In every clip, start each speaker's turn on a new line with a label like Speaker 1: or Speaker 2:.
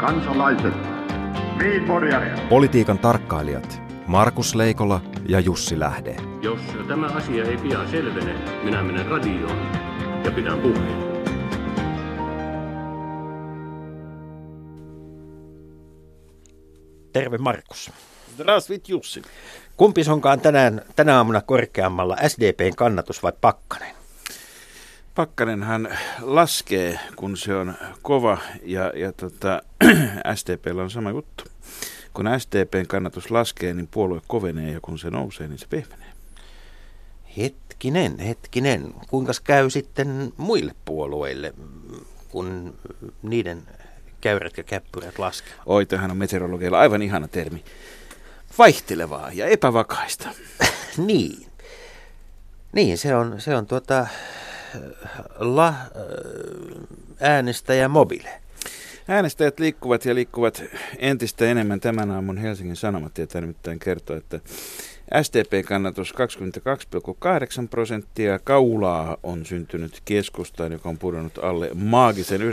Speaker 1: kansalaiset,
Speaker 2: Politiikan tarkkailijat Markus Leikola ja Jussi Lähde.
Speaker 3: Jos tämä asia ei pian selvene, minä menen radioon ja pidän puheen.
Speaker 4: Terve Markus.
Speaker 5: Zdravstvit Jussi.
Speaker 4: Kumpi onkaan tänään, tänä aamuna korkeammalla, SDPn kannatus vai Pakkanen?
Speaker 5: Pakkanenhan laskee, kun se on kova ja, ja tota, SDPllä on sama juttu. Kun SDPn kannatus laskee, niin puolue kovenee ja kun se nousee, niin se pehmenee.
Speaker 4: Hetkinen, hetkinen. Kuinka käy sitten muille puolueille, kun niiden käyrät ja käppyrät laskevat?
Speaker 5: Oi, tähän on meteorologialla aivan ihana termi. Vaihtelevaa ja epävakaista.
Speaker 4: niin. Niin, se on, se on tuota, la, äänestäjä mobile.
Speaker 5: Äänestäjät liikkuvat ja liikkuvat entistä enemmän. Tämän aamun Helsingin Sanomat tietää nimittäin kertoa, että SDP-kannatus 22,8 prosenttia. Kaulaa on syntynyt keskustaan, joka on pudonnut alle maagisen 19,7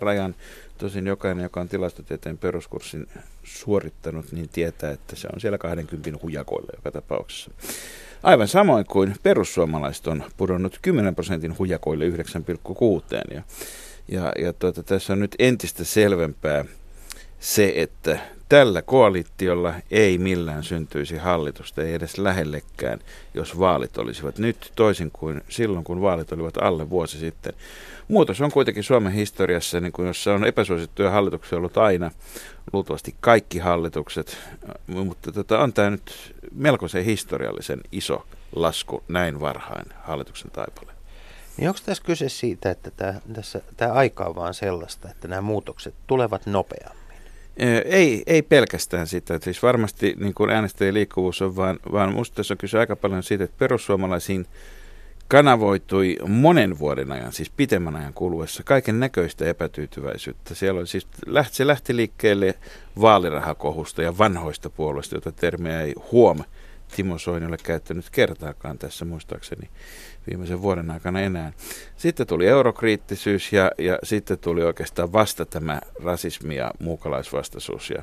Speaker 5: rajan. Tosin jokainen, joka on tilastotieteen peruskurssin suorittanut, niin tietää, että se on siellä 20 hujakoilla joka tapauksessa. Aivan samoin kuin perussuomalaiset on pudonnut 10 prosentin hujakoille 9,6. Ja, ja, ja tuota, tässä on nyt entistä selvempää se, että tällä koalitiolla ei millään syntyisi hallitusta, ei edes lähellekään, jos vaalit olisivat nyt toisin kuin silloin, kun vaalit olivat alle vuosi sitten. Muutos on kuitenkin Suomen historiassa, niin kuin jossa on epäsuosittuja hallituksia ollut aina, luultavasti kaikki hallitukset, mutta tota, on tämä nyt melkoisen historiallisen iso lasku näin varhain hallituksen taipale.
Speaker 4: Niin onko tässä kyse siitä, että tämä, tässä, tämä aika on vaan sellaista, että nämä muutokset tulevat nopeammin?
Speaker 5: Ei, ei pelkästään sitä. Siis varmasti niin kuin äänestäjien liikkuvuus on, vaan, vaan minusta tässä on kyse aika paljon siitä, että perussuomalaisiin kanavoitui monen vuoden ajan, siis pitemmän ajan kuluessa, kaiken näköistä epätyytyväisyyttä. Siellä oli siis, se lähti liikkeelle vaalirahakohusta ja vanhoista puolueista, joita termiä ei huom Timo Soini ole käyttänyt kertaakaan tässä muistaakseni viimeisen vuoden aikana enää. Sitten tuli eurokriittisyys ja, ja sitten tuli oikeastaan vasta tämä rasismi ja muukalaisvastaisuus. Ja,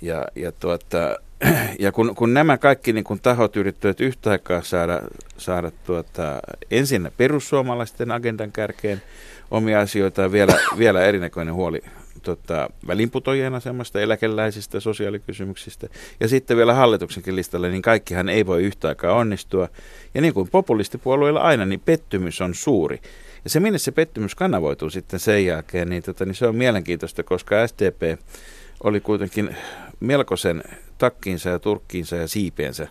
Speaker 5: ja, ja, tuota, ja kun, kun nämä kaikki niin kun tahot yrittävät yhtä aikaa saada, saada tuota, ensin perussuomalaisten agendan kärkeen omia asioita ja vielä, vielä erinäköinen huoli tota, välinputojien asemasta, eläkeläisistä, sosiaalikysymyksistä ja sitten vielä hallituksenkin listalle, niin kaikkihan ei voi yhtä aikaa onnistua. Ja niin kuin populistipuolueilla aina, niin pettymys on suuri. Ja se, minne se pettymys kanavoituu sitten sen jälkeen, niin, tota, niin se on mielenkiintoista, koska SDP oli kuitenkin melkoisen takkiinsa ja turkkiinsa ja siipeensä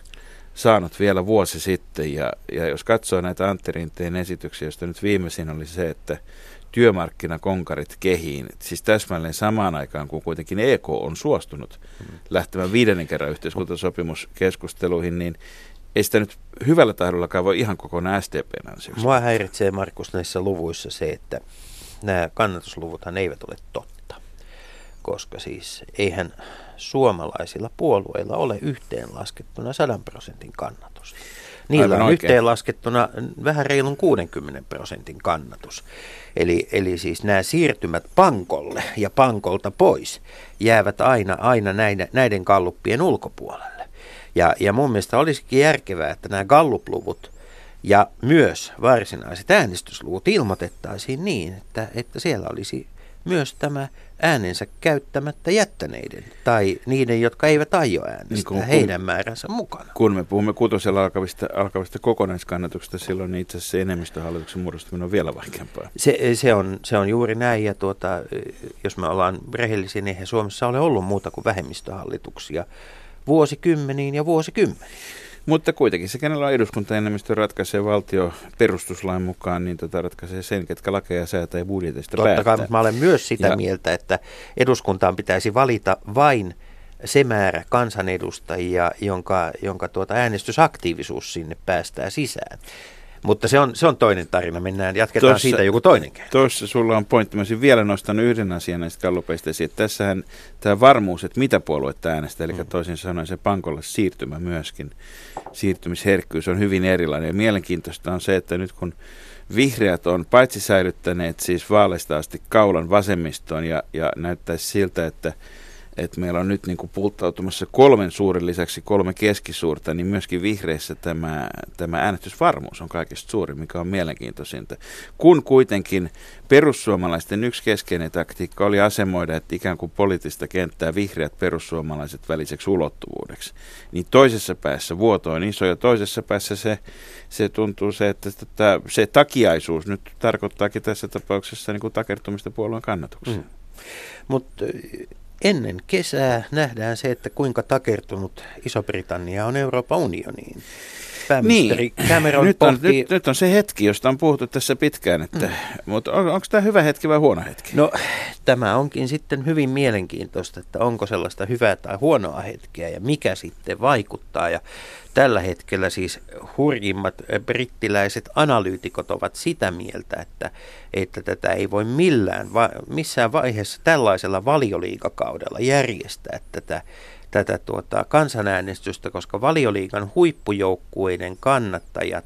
Speaker 5: saanut vielä vuosi sitten. Ja, ja jos katsoo näitä Antti Rinteen esityksiä, joista nyt viimeisin oli se, että työmarkkinakonkarit kehiin, siis täsmälleen samaan aikaan, kun kuitenkin EK on suostunut lähtemään viidennen kerran yhteiskuntasopimuskeskusteluihin, niin ei sitä nyt hyvällä tahdollakaan voi ihan kokonaan SDPn ansiosta.
Speaker 4: Mua häiritsee, Markus, näissä luvuissa se, että nämä kannatusluvuthan eivät ole totta, koska siis eihän suomalaisilla puolueilla ole yhteenlaskettuna 100 prosentin kannatusta. Niillä on yhteenlaskettuna vähän reilun 60 prosentin kannatus. Eli, eli siis nämä siirtymät pankolle ja pankolta pois jäävät aina, aina näiden, näiden galluppien ulkopuolelle. Ja, ja mun mielestä olisikin järkevää, että nämä gallupluvut ja myös varsinaiset äänestysluvut ilmoitettaisiin niin, että, että siellä olisi myös tämä äänensä käyttämättä jättäneiden tai niiden, jotka eivät aio äänestää, niin kun, heidän määränsä mukana.
Speaker 5: Kun me puhumme kutosella alkavista, alkavista kokonaiskannatuksista, silloin itse asiassa se enemmistöhallituksen muodostuminen on vielä vaikeampaa.
Speaker 4: Se, se, on, se on juuri näin, ja tuota, jos me ollaan rehellisiä, niin eihän Suomessa ole ollut muuta kuin vähemmistöhallituksia vuosikymmeniin ja vuosikymmeniin.
Speaker 5: Mutta kuitenkin se, kenellä on eduskuntaenemmistö ratkaisee valtio perustuslain mukaan, niin tota ratkaisee sen, ketkä lakeja säätää ja budjetista
Speaker 4: Totta
Speaker 5: päättää.
Speaker 4: kai, mutta mä olen myös sitä ja... mieltä, että eduskuntaan pitäisi valita vain se määrä kansanedustajia, jonka, jonka tuota äänestysaktiivisuus sinne päästää sisään. Mutta se on, se on toinen tarina. Mennään, jatketaan tossa, siitä joku toinen kerta.
Speaker 5: Tuossa sulla on pointti. Mä vielä nostan yhden asian näistä kallupeista esiin. Tässähän tämä varmuus, että mitä puoluetta äänestää, eli mm. toisin sanoen se pankolle siirtymä myöskin, siirtymisherkkyys on hyvin erilainen. Ja mielenkiintoista on se, että nyt kun vihreät on paitsi säilyttäneet siis vaaleista asti kaulan vasemmistoon ja, ja näyttäisi siltä, että että meillä on nyt niin kuin pulttautumassa kolmen suurin lisäksi kolme keskisuurta, niin myöskin vihreissä tämä, tämä äänestysvarmuus on kaikista suuri, mikä on mielenkiintoisinta. Kun kuitenkin perussuomalaisten yksi keskeinen taktiikka oli asemoida, että ikään kuin poliittista kenttää vihreät perussuomalaiset väliseksi ulottuvuudeksi, niin toisessa päässä vuoto on iso ja toisessa päässä se, se tuntuu se, että tätä, se takiaisuus nyt tarkoittaakin tässä tapauksessa niin kuin takertumista puolueen kannatukseen. Mm.
Speaker 4: Mutta ennen kesää nähdään se, että kuinka takertunut Iso-Britannia on Euroopan unioniin.
Speaker 5: Pääministeri niin. Cameron nyt, on, pohtii... nyt, nyt on se hetki, josta on puhuttu tässä pitkään, että, mm. mutta on, onko tämä hyvä hetki vai huono hetki?
Speaker 4: No tämä onkin sitten hyvin mielenkiintoista, että onko sellaista hyvää tai huonoa hetkeä ja mikä sitten vaikuttaa. Ja tällä hetkellä siis hurjimmat brittiläiset analyytikot ovat sitä mieltä, että, että tätä ei voi millään, missään vaiheessa tällaisella valioliikakaudella järjestää tätä tätä tuota, kansanäänestystä, koska valioliigan huippujoukkueiden kannattajat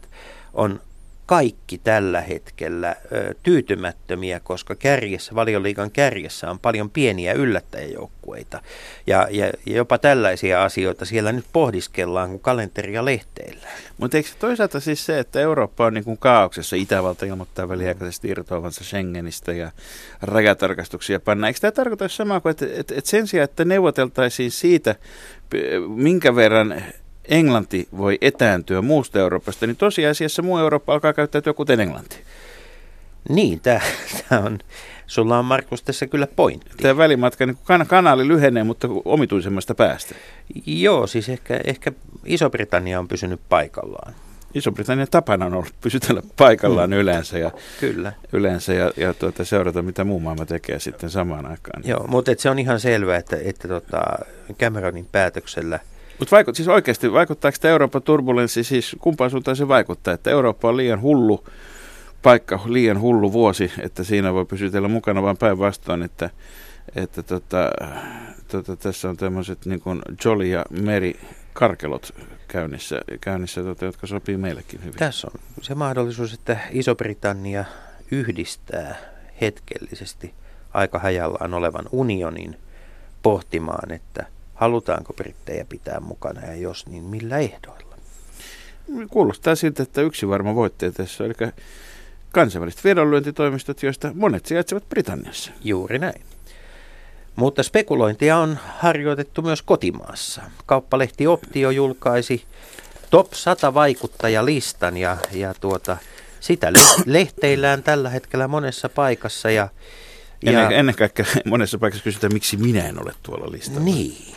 Speaker 4: on kaikki tällä hetkellä tyytymättömiä, koska kärjessä, valioliigan kärjessä on paljon pieniä yllättäjäjoukkueita. Ja, ja, ja jopa tällaisia asioita siellä nyt pohdiskellaan, kun kalenteria lehteillä.
Speaker 5: Mutta eikö toisaalta siis se, että Eurooppa on niin kuin kaauksessa, Itävalta ilmoittaa väliaikaisesti irtoavansa Schengenistä ja rajatarkastuksia panna. Eikö tämä tarkoita samaa kuin, että, että, että sen sijaan, että neuvoteltaisiin siitä, minkä verran Englanti voi etääntyä muusta Euroopasta, niin tosiasiassa muu Eurooppa alkaa käyttäytyä kuten Englanti.
Speaker 4: Niin, tämä on, sulla on Markus tässä kyllä pointti.
Speaker 5: Tämä välimatka, niin kan- kanali lyhenee, mutta omituisemmasta päästä.
Speaker 4: Joo, siis ehkä, ehkä Iso-Britannia on pysynyt paikallaan.
Speaker 5: Iso-Britannian tapana on ollut pysytellä paikallaan mm. yleensä ja,
Speaker 4: Kyllä.
Speaker 5: yleensä ja, ja tuota, seurata, mitä muu maailma tekee sitten samaan aikaan.
Speaker 4: Joo, mutta se on ihan selvää, että, että tota Cameronin päätöksellä –
Speaker 5: mutta vaikut, siis oikeasti vaikuttaako tämä Euroopan turbulenssi, siis kumpaan suuntaan se vaikuttaa, että Eurooppa on liian hullu paikka, liian hullu vuosi, että siinä voi pysytellä mukana, vaan päinvastoin, että, että tota, tota, tässä on tämmöiset niin kuin Jolly ja Meri karkelot käynnissä, käynnissä tota, jotka sopii meillekin hyvin.
Speaker 4: Tässä on se mahdollisuus, että Iso-Britannia yhdistää hetkellisesti aika hajallaan olevan unionin pohtimaan, että Halutaanko brittejä pitää mukana ja jos, niin millä ehdoilla?
Speaker 5: Kuulostaa siltä, että yksi varma voittaja tässä, eli kansainväliset vedonlyöntitoimistot, joista monet sijaitsevat Britanniassa.
Speaker 4: Juuri näin. Mutta spekulointia on harjoitettu myös kotimaassa. Kauppalehti Optio julkaisi top 100 vaikuttajalistan ja, ja tuota, sitä lehteillään tällä hetkellä monessa paikassa. Ja,
Speaker 5: ja ennen, ennen kaikkea monessa paikassa kysytään, miksi minä en ole tuolla listalla.
Speaker 4: Niin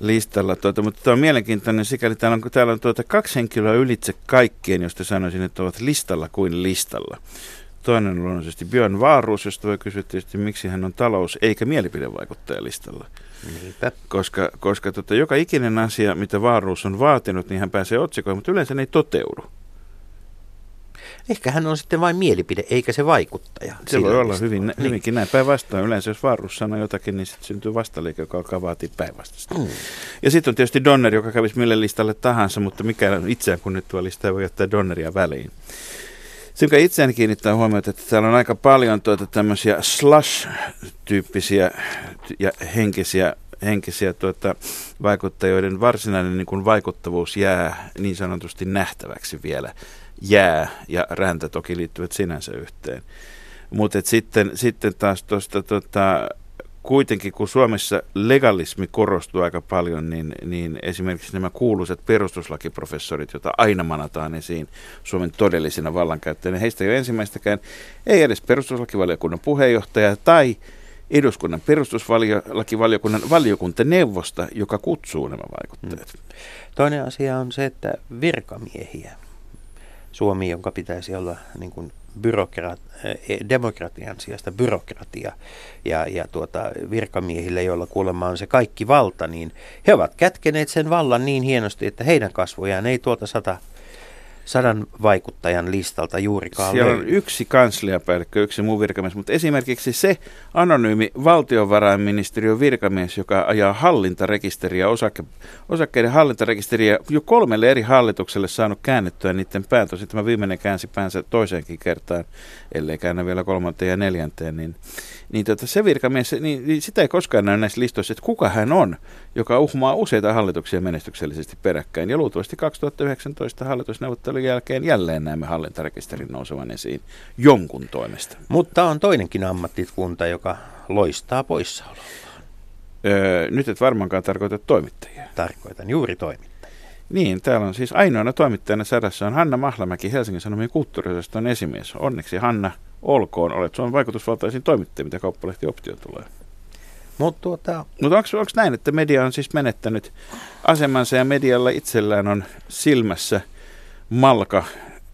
Speaker 5: listalla. Tuota, mutta tämä on mielenkiintoinen, sikäli täällä on, täällä on tuota kaksi henkilöä ylitse kaikkien, josta sanoisin, että ovat listalla kuin listalla. Toinen on luonnollisesti Björn Vaaruus, josta voi kysyä tietysti, miksi hän on talous- eikä mielipidevaikuttajalistalla. Niinpä. Koska, koska tota, joka ikinen asia, mitä Vaaruus on vaatinut, niin hän pääsee otsikoon, mutta yleensä ne ei toteudu.
Speaker 4: Ehkä hän on sitten vain mielipide, eikä se vaikuttaja.
Speaker 5: Se voi olla hyvin, niin. hyvinkin näin päinvastoin. Yleensä jos Varus sanoo jotakin, niin sitten syntyy vastaliike, joka alkaa vaatia päinvastaista. Mm. Ja sitten on tietysti Donner, joka kävisi mille listalle tahansa, mutta mikä itseään kunnittua listaa voi jättää Donneria väliin. Se, joka itseäni kiinnittää huomiota, että täällä on aika paljon tuota tämmöisiä slush-tyyppisiä ja henkisiä henkisiä tuota, vaikuttajia, joiden varsinainen niin kuin vaikuttavuus jää niin sanotusti nähtäväksi vielä jää ja räntä toki liittyvät sinänsä yhteen. Mutta sitten, sitten taas tuosta tota, kuitenkin kun Suomessa legalismi korostuu aika paljon, niin, niin esimerkiksi nämä kuuluisat perustuslakiprofessorit, joita aina manataan esiin Suomen todellisina vallankäyttäjinä, heistä ei ole ensimmäistäkään, ei edes perustuslakivaliokunnan puheenjohtaja tai eduskunnan perustuslakivaliokunnan valiokuntaneuvosta, joka kutsuu nämä vaikuttajat. Hmm.
Speaker 4: Toinen asia on se, että virkamiehiä Suomi, jonka pitäisi olla niin kuin byrokrat, eh, demokratian sijasta byrokratia ja, ja tuota, virkamiehille, joilla kuulemma on se kaikki valta, niin he ovat kätkeneet sen vallan niin hienosti, että heidän kasvojaan ei tuolta sata sadan vaikuttajan listalta juurikaan
Speaker 5: Siellä on yksi kansliapäällikkö, yksi muu virkamies, mutta esimerkiksi se anonyymi valtiovarainministeriön virkamies, joka ajaa hallintarekisteriä, osake, osakkeiden hallintarekisteriä, jo kolmelle eri hallitukselle saanut käännettyä niiden pään. Tosin tämä viimeinen käänsi päänsä toiseenkin kertaan, ellei käännä vielä kolmanteen ja neljänteen, niin, niin tota, se virkamies, niin, niin sitä ei koskaan näy näissä listoissa, että kuka hän on, joka uhmaa useita hallituksia menestyksellisesti peräkkäin. Ja luultavasti 2019 hallitusneuvottelun jälkeen jälleen näemme hallintarekisterin nousevan esiin jonkun toimesta.
Speaker 4: Mutta on toinenkin ammattikunta, joka loistaa poissaololla.
Speaker 5: Öö, nyt et varmaankaan tarkoita toimittajia.
Speaker 4: Tarkoitan juuri toimittajia.
Speaker 5: Niin, täällä on siis ainoana toimittajana sadassa on Hanna Mahlamäki, Helsingin Sanomien kulttuuriosaston esimies. Onneksi Hanna, olkoon, olet Suomen vaikutusvaltaisin toimittaja, mitä kauppalehti Optio tulee.
Speaker 4: Mutta tuota,
Speaker 5: Mutta onko näin, että media on siis menettänyt asemansa ja medialla itsellään on silmässä malka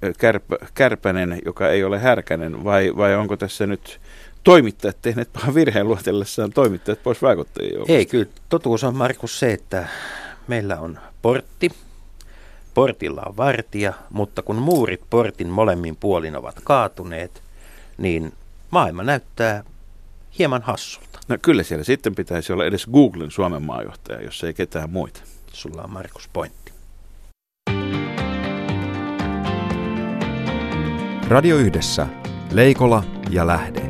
Speaker 5: ö, kärpä, kärpänen, joka ei ole härkänen, vai, vai onko tässä nyt toimittajat tehneet pahan virheen luotellessaan toimittajat pois vaikuttajien joukosta?
Speaker 4: ei kyllä, totuus on Markus se, että meillä on portti, portilla on vartija, mutta kun muurit portin molemmin puolin ovat kaatuneet, niin maailma näyttää hieman hassulta.
Speaker 5: No kyllä siellä sitten pitäisi olla edes Googlen Suomen maajohtaja, jos ei ketään muita.
Speaker 4: Sulla on Markus pointti.
Speaker 2: Radio Yhdessä. Leikola ja Lähde.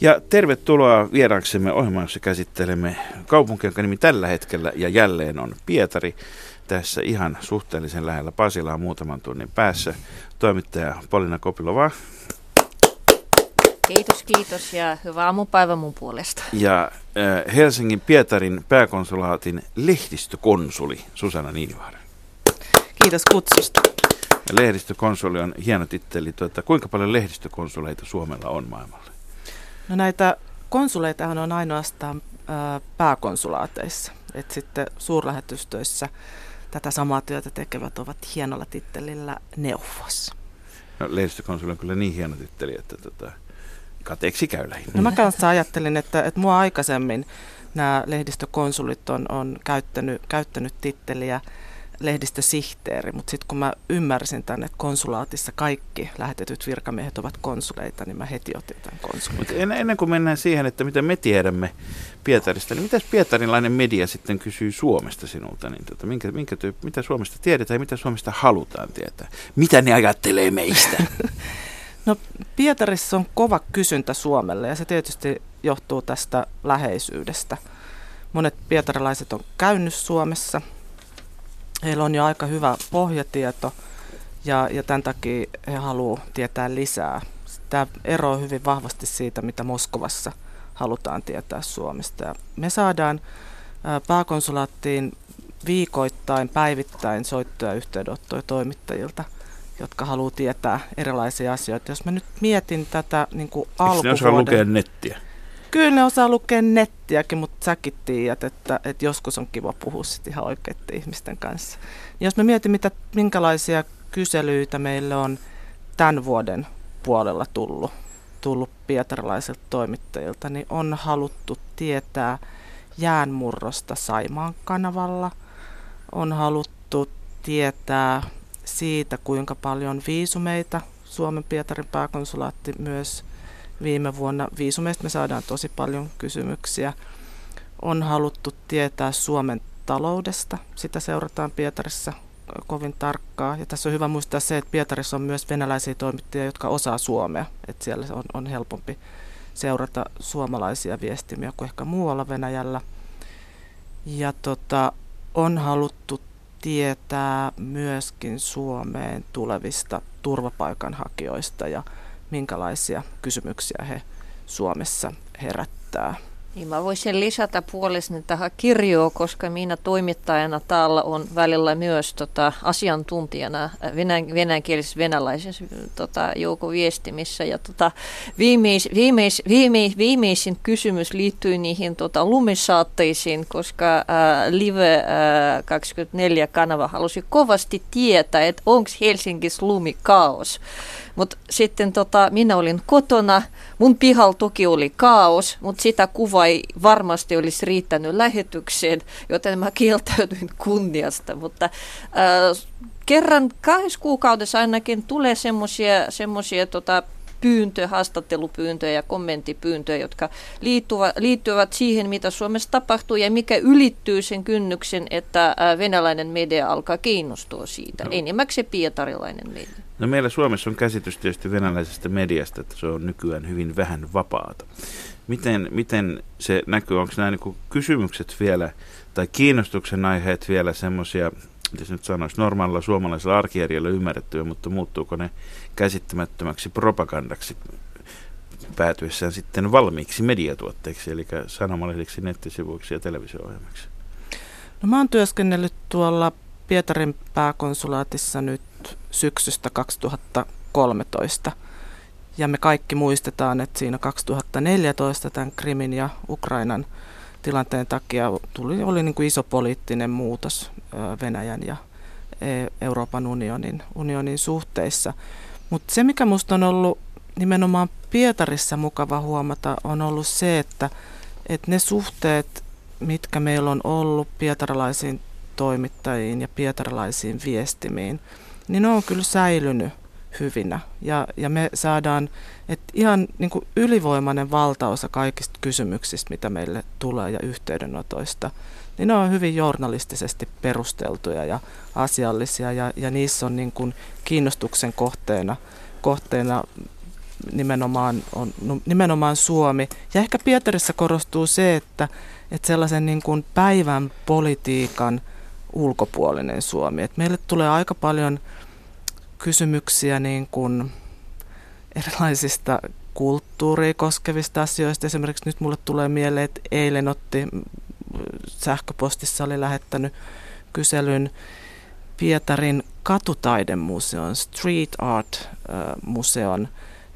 Speaker 5: Ja tervetuloa vieraaksemme ohjelmaan, jossa käsittelemme kaupunkia, jonka nimi tällä hetkellä ja jälleen on Pietari. Tässä ihan suhteellisen lähellä Pasilaa muutaman tunnin päässä. Toimittaja Polina Kopilova
Speaker 1: Kiitos, kiitos ja hyvää aamupäivää mun puolesta.
Speaker 5: ja äh, Helsingin Pietarin pääkonsulaatin lehdistökonsuli Susanna Niinivaara.
Speaker 6: Kiitos kutsusta.
Speaker 5: Ja lehdistökonsuli on hieno titteli. Tuota, kuinka paljon lehdistökonsuleita Suomella on maailmalla?
Speaker 6: No näitä konsuleitahan on ainoastaan ää, pääkonsulaateissa. Et sitten suurlähetystöissä tätä samaa työtä tekevät ovat hienolla tittelillä neuvos.
Speaker 5: No, lehdistökonsuli on kyllä niin hieno titteli, että tota, kateeksi käy lähinnä.
Speaker 6: No mä kanssa ajattelin, että, että mua aikaisemmin nämä lehdistökonsulit on, on käyttänyt, käyttänyt titteliä lehdistösihteeri, mutta sitten kun mä ymmärsin tänne, että konsulaatissa kaikki lähetetyt virkamiehet ovat konsuleita, niin mä heti otin tämän konsulin.
Speaker 5: Mutta ennen kuin mennään siihen, että mitä me tiedämme Pietarista, niin mitäs pietarilainen media sitten kysyy Suomesta sinulta? Niin tota, minkä, minkä tyyp, mitä Suomesta tiedetään ja mitä Suomesta halutaan tietää? Mitä ne ajattelee meistä?
Speaker 6: No Pietarissa on kova kysyntä Suomelle ja se tietysti johtuu tästä läheisyydestä. Monet pietarilaiset on käynyt Suomessa. Heillä on jo aika hyvä pohjatieto ja, ja tämän takia he haluavat tietää lisää. Tämä eroaa hyvin vahvasti siitä, mitä Moskovassa halutaan tietää Suomesta. Ja me saadaan ää, pääkonsulaattiin viikoittain, päivittäin soittoja ja yhteydenottoja toimittajilta – jotka haluaa tietää erilaisia asioita. Jos mä nyt mietin tätä niin kuin
Speaker 5: Miksi ne osaa
Speaker 6: alkuvuoden...
Speaker 5: lukea nettiä?
Speaker 6: Kyllä ne osaa lukea nettiäkin, mutta säkin tiedät, että, että joskus on kiva puhua sit ihan oikeiden ihmisten kanssa. Ja jos mä mietin, mitä, minkälaisia kyselyitä meille on tämän vuoden puolella tullut, tullut pietarilaisilta toimittajilta, niin on haluttu tietää jäänmurrosta Saimaan kanavalla. On haluttu tietää siitä, kuinka paljon viisumeita Suomen Pietarin pääkonsulaatti myös viime vuonna. Viisumeista me saadaan tosi paljon kysymyksiä. On haluttu tietää Suomen taloudesta. Sitä seurataan Pietarissa kovin tarkkaa. Ja tässä on hyvä muistaa se, että Pietarissa on myös venäläisiä toimittajia, jotka osaa suomea. Että siellä on, on helpompi seurata suomalaisia viestimiä kuin ehkä muualla Venäjällä. Ja tota, on haluttu tietää myöskin Suomeen tulevista turvapaikanhakijoista ja minkälaisia kysymyksiä he Suomessa herättää.
Speaker 1: Niin mä voisin lisätä puolestani tähän kirjoon, koska minä toimittajana täällä on välillä myös tota, asiantuntijana venäjän, venäjänkielisessä venäläisessä tota, joukoviestimissä. Ja tota, viimeis, viimeis, viimeis, viimeisin kysymys liittyy niihin tota, lumisaatteisiin, koska ää, Live ää, 24 kanava halusi kovasti tietää, että onko Helsingissä lumikaos. Mutta sitten tota, minä olin kotona, mun pihalla toki oli kaos, mutta sitä kuvaa ei varmasti olisi riittänyt lähetykseen, joten mä kieltäydyin kunniasta. Mutta äh, kerran kahdessa kuukaudessa ainakin tulee semmoisia tota, pyyntöjä, haastattelupyyntöjä ja kommenttipyyntöjä, jotka liittyvät, liittyvät siihen, mitä Suomessa tapahtuu ja mikä ylittyy sen kynnyksen, että venäläinen media alkaa kiinnostua siitä. No. Enimmäkseen pietarilainen media.
Speaker 5: No meillä Suomessa on käsitys tietysti venäläisestä mediasta, että se on nykyään hyvin vähän vapaata. Miten, miten se näkyy? Onko nämä niin kysymykset vielä tai kiinnostuksen aiheet vielä semmoisia, miten nyt sanoisi, normaalilla suomalaisella arkijärjellä ymmärrettyä, mutta muuttuuko ne käsittämättömäksi propagandaksi päätyessään sitten valmiiksi mediatuotteiksi, eli sanomalehdiksi, nettisivuiksi ja televisio-ohjelmiksi?
Speaker 6: No mä oon työskennellyt tuolla Pietarin pääkonsulaatissa nyt syksystä 2013. Ja me kaikki muistetaan, että siinä 2014 tämän Krimin ja Ukrainan tilanteen takia tuli, oli niin kuin iso poliittinen muutos Venäjän ja e, Euroopan unionin, unionin suhteissa. Mutta se, mikä minusta on ollut nimenomaan Pietarissa mukava huomata, on ollut se, että, että ne suhteet, mitkä meillä on ollut pietarilaisiin toimittajiin ja pietarilaisiin viestimiin, niin ne on kyllä säilynyt hyvinä. Ja, ja me saadaan, että ihan niin kuin ylivoimainen valtaosa kaikista kysymyksistä, mitä meille tulee ja yhteydenotoista, niin ne on hyvin journalistisesti perusteltuja ja asiallisia ja, ja niissä on niin kuin kiinnostuksen kohteena, kohteena nimenomaan, on, no, nimenomaan Suomi. Ja ehkä Pietarissa korostuu se, että, että sellaisen niin kuin päivän politiikan ulkopuolinen Suomi. Et meille tulee aika paljon kysymyksiä niin kuin erilaisista kulttuuria koskevista asioista. Esimerkiksi nyt mulle tulee mieleen, että eilen otti sähköpostissa oli lähettänyt kyselyn Pietarin katutaidemuseon, Street Art-museon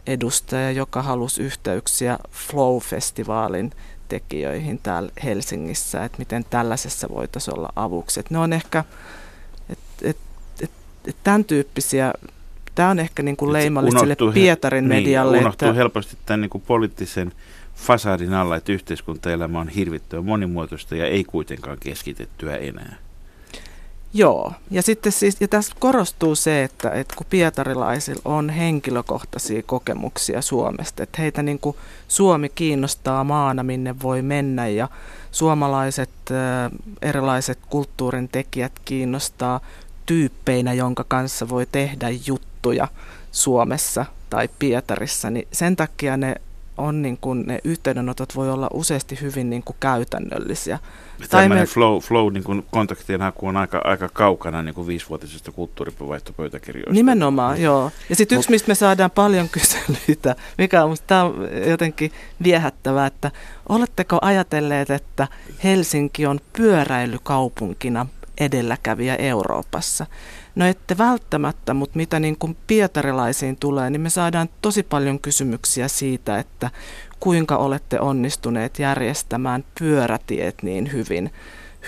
Speaker 6: edustaja, joka halusi yhteyksiä Flow-festivaalin tekijöihin täällä Helsingissä, että miten tällaisessa voitaisiin olla avuksi. Et ne on ehkä, et, et, et, et tämän tyyppisiä, tämä on ehkä niin kuin leimalliselle Pietarin he, medialle.
Speaker 5: Niin, unohtuu että, helposti tämän niin kuin poliittisen fasadin alla, että yhteiskuntaelämä on hirvittävän monimuotoista ja ei kuitenkaan keskitettyä enää.
Speaker 6: Joo, ja sitten siis, ja tässä korostuu se, että, että kun pietarilaisilla on henkilökohtaisia kokemuksia Suomesta, että heitä niin kuin Suomi kiinnostaa maana, minne voi mennä, ja suomalaiset erilaiset kulttuurin tekijät kiinnostaa tyyppeinä, jonka kanssa voi tehdä juttuja Suomessa tai Pietarissa, niin sen takia ne on niin kuin, ne yhteydenotot voi olla useasti hyvin niin kuin käytännöllisiä.
Speaker 5: Tällainen me... flow, flow niin kuin kontaktien haku on aika, aika kaukana niin kuin viisivuotisesta kulttuurivaihtopöytäkirjoista.
Speaker 6: Nimenomaan, joo. Ja sitten yksi, mistä me saadaan paljon kyselyitä, mikä on on jotenkin viehättävää, että oletteko ajatelleet, että Helsinki on pyöräilykaupunkina edelläkävijä Euroopassa? No ette välttämättä, mutta mitä niin kuin pietarilaisiin tulee, niin me saadaan tosi paljon kysymyksiä siitä, että kuinka olette onnistuneet järjestämään pyörätiet niin hyvin,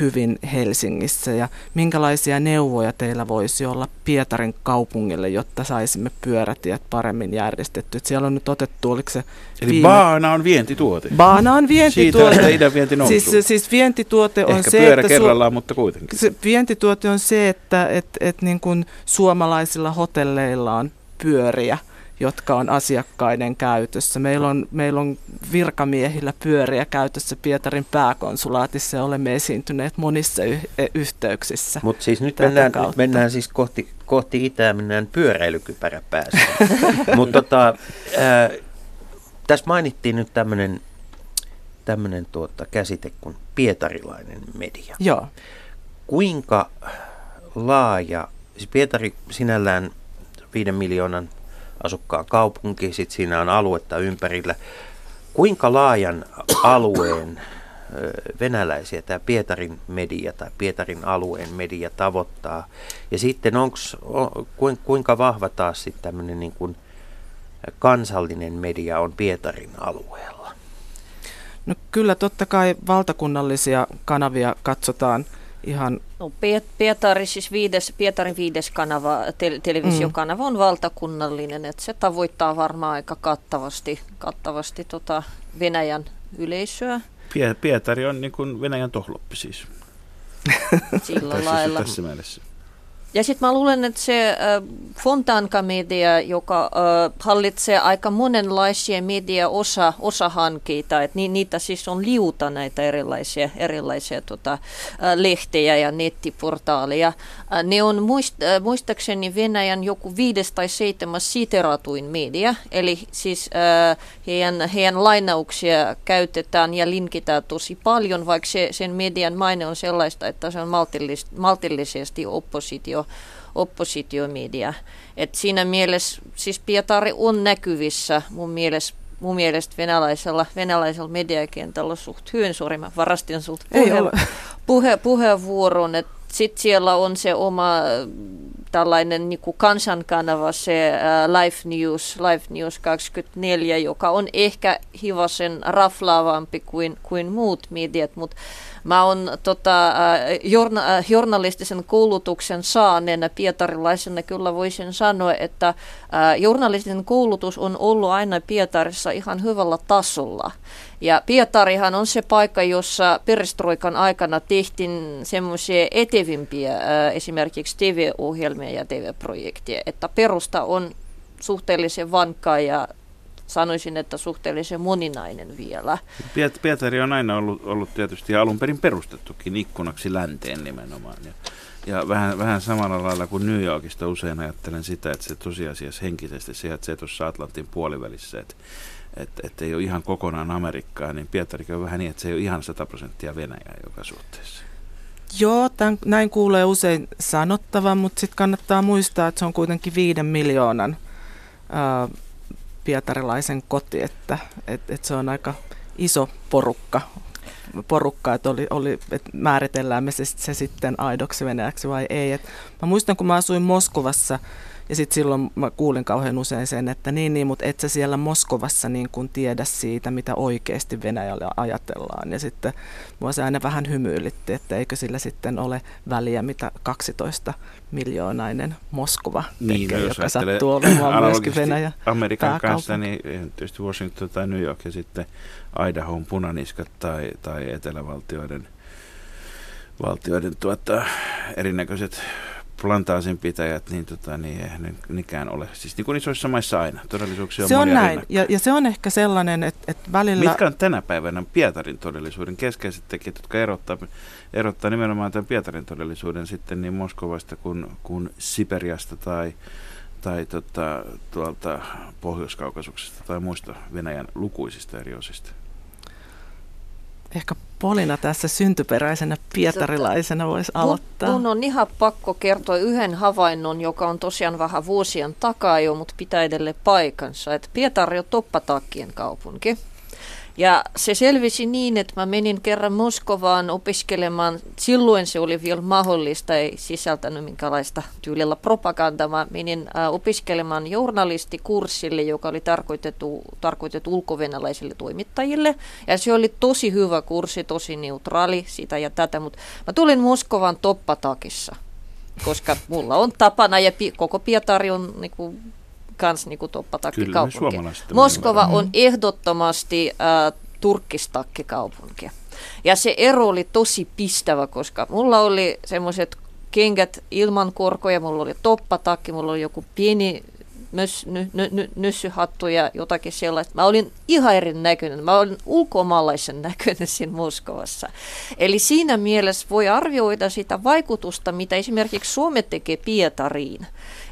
Speaker 6: hyvin Helsingissä ja minkälaisia neuvoja teillä voisi olla Pietarin kaupungille, jotta saisimme pyörätiet paremmin järjestetty. Siellä on nyt otettu, oliko se
Speaker 5: Eli viime... baana on vientituote.
Speaker 6: Baana on vientituote.
Speaker 5: Siitä idän vienti
Speaker 6: siis, siis vientituote on
Speaker 5: Ehkä
Speaker 6: se,
Speaker 5: pyörä että kerrallaan, su- mutta kuitenkin.
Speaker 6: Se vientituote on se, että et, et niin kuin suomalaisilla hotelleilla on pyöriä jotka on asiakkaiden käytössä. Meillä on, meillä on virkamiehillä pyöriä käytössä Pietarin pääkonsulaatissa ja olemme esiintyneet monissa y- e, yhteyksissä.
Speaker 4: Mutta siis nyt mennään, nyt mennään siis kohti, kohti itää, mennään pyöräilykypärä päässä. Mutta tota, tässä mainittiin nyt tämmöinen tämmöinen tuota, käsite kuin pietarilainen media.
Speaker 6: Joo.
Speaker 4: Kuinka laaja, siis Pietari sinällään viiden miljoonan asukkaan kaupunki, sitten siinä on aluetta ympärillä. kuinka laajan alueen venäläisiä tämä Pietarin media tai Pietarin alueen media tavoittaa. Ja sitten onks, on, kuinka vahva taas sitten tämmöinen niin kuin kansallinen media on Pietarin alueella?
Speaker 6: No kyllä totta kai valtakunnallisia kanavia katsotaan ihan...
Speaker 1: No, Pietari, siis viides, Pietarin viides kanava, te, televisiokanava on valtakunnallinen, että se tavoittaa varmaan aika kattavasti, kattavasti tota Venäjän yleisöä.
Speaker 5: Pietari on niin kuin Venäjän tohloppi siis.
Speaker 1: Sillä lailla.
Speaker 5: Tässä mielessä.
Speaker 1: Ja sitten mä luulen, että se äh, Fontanka-media, joka äh, hallitsee aika monenlaisia media osa, osahankkeita, että ni, niitä siis on liuta näitä erilaisia, erilaisia tota, äh, lehtejä ja nettiportaaleja. Äh, ne on muist, äh, muistaakseni Venäjän joku viides tai seitsemäs siteratuin media, eli siis äh, heidän, heidän lainauksia käytetään ja linkitään tosi paljon, vaikka se, sen median maine on sellaista, että se on maltillis, maltillisesti oppositio oppositio, oppositiomedia. Et siinä mielessä, siis Pietari on näkyvissä mun mielestä mun mielestä venäläisellä, venäläisellä mediakentällä suht hyvin suuri. Mä varastin sulta puhe, puhe, puheenvuoron, sitten siellä on se oma tällainen niin kuin kansankanava, se uh, Life News, Life News 24, joka on ehkä hivasen raflaavampi kuin, kuin muut mediat, mutta Mä oon tota, journa, journalistisen koulutuksen saaneena pietarilaisena kyllä voisin sanoa, että journalistinen koulutus on ollut aina Pietarissa ihan hyvällä tasolla. Ja Pietarihan on se paikka, jossa perestroikan aikana tehtiin semmoisia etevimpiä esimerkiksi TV-ohjelmia ja TV-projekteja, että perusta on suhteellisen vankka ja sanoisin, että suhteellisen moninainen vielä.
Speaker 5: Piet- Pietari on aina ollut, ollut tietysti alun perin perustettukin ikkunaksi länteen nimenomaan. Ja, ja vähän, vähän samalla lailla kuin New Yorkista usein ajattelen sitä, että se tosiasiassa henkisesti sijaitsee tuossa Atlantin puolivälissä, että että et ei ole ihan kokonaan Amerikkaa, niin Pietarikin on vähän niin, että se ei ole ihan 100 prosenttia Venäjää joka suhteessa.
Speaker 6: Joo, tämän, näin kuulee usein sanottavan, mutta sitten kannattaa muistaa, että se on kuitenkin viiden miljoonan ää, pietarilaisen koti, että et, et se on aika iso porukka, porukka että, oli, oli, että määritellään me se, se sitten aidoksi venäjäksi vai ei. Et mä muistan, kun mä asuin Moskovassa, ja sitten silloin mä kuulin kauhean usein sen, että niin, niin mutta et sä siellä Moskovassa niin kun tiedä siitä, mitä oikeasti Venäjällä ajatellaan. Ja sitten mua se aina vähän hymyilytti, että eikö sillä sitten ole väliä, mitä 12 miljoonainen Moskova niin, tekee, joka sattuu olemaan myöskin Venäjä
Speaker 5: Amerikan kanssa, niin tietysti Washington tai New York ja sitten Idahoon punaniskat tai, tai etelävaltioiden valtioiden tuota, erinäköiset plantaasin pitäjät, niin, tota, niin eihän ne nikään ole. Siis niin kuin isoissa maissa aina. Todellisuuksia on
Speaker 6: Se on näin. Ja, ja, se on ehkä sellainen, että, että välillä...
Speaker 5: Mitkä on tänä päivänä Pietarin todellisuuden keskeiset tekijät, jotka erottaa, erottaa nimenomaan tämän Pietarin todellisuuden sitten niin Moskovasta kuin, kuin Siperiasta tai, tai tota, tuolta Pohjois-Kaukasuksesta tai muista Venäjän lukuisista eri osista?
Speaker 6: Ehkä Polina tässä syntyperäisenä pietarilaisena voisi aloittaa.
Speaker 1: Mun on ihan pakko kertoa yhden havainnon, joka on tosiaan vähän vuosien takaa jo, mutta pitää edelleen paikansa. Että Pietari on toppatakkien kaupunki. Ja se selvisi niin, että mä menin kerran Moskovaan opiskelemaan. Silloin se oli vielä mahdollista, ei sisältänyt minkälaista tyylillä propagandaa. Mä menin äh, opiskelemaan journalistikurssille, joka oli tarkoitettu, tarkoitettu ulkovenäläisille toimittajille. Ja se oli tosi hyvä kurssi, tosi neutraali sitä ja tätä, mutta mä tulin Moskovan toppatakissa koska mulla on tapana ja pi- koko Pietari on niinku kans niinku toppatakkikaupunki. Moskova on ehdottomasti äh, turkkistakkikaupunki. Ja se ero oli tosi pistävä, koska mulla oli semmoiset kengät ilman korkoja, mulla oli toppatakki, mulla oli joku pieni mös, ny, ny, ny, nyssyhattu ja jotakin sellaista. Mä olin ihan erinäköinen. Mä olin ulkomaalaisen näköinen siinä Moskovassa. Eli siinä mielessä voi arvioida sitä vaikutusta, mitä esimerkiksi Suomi tekee Pietariin.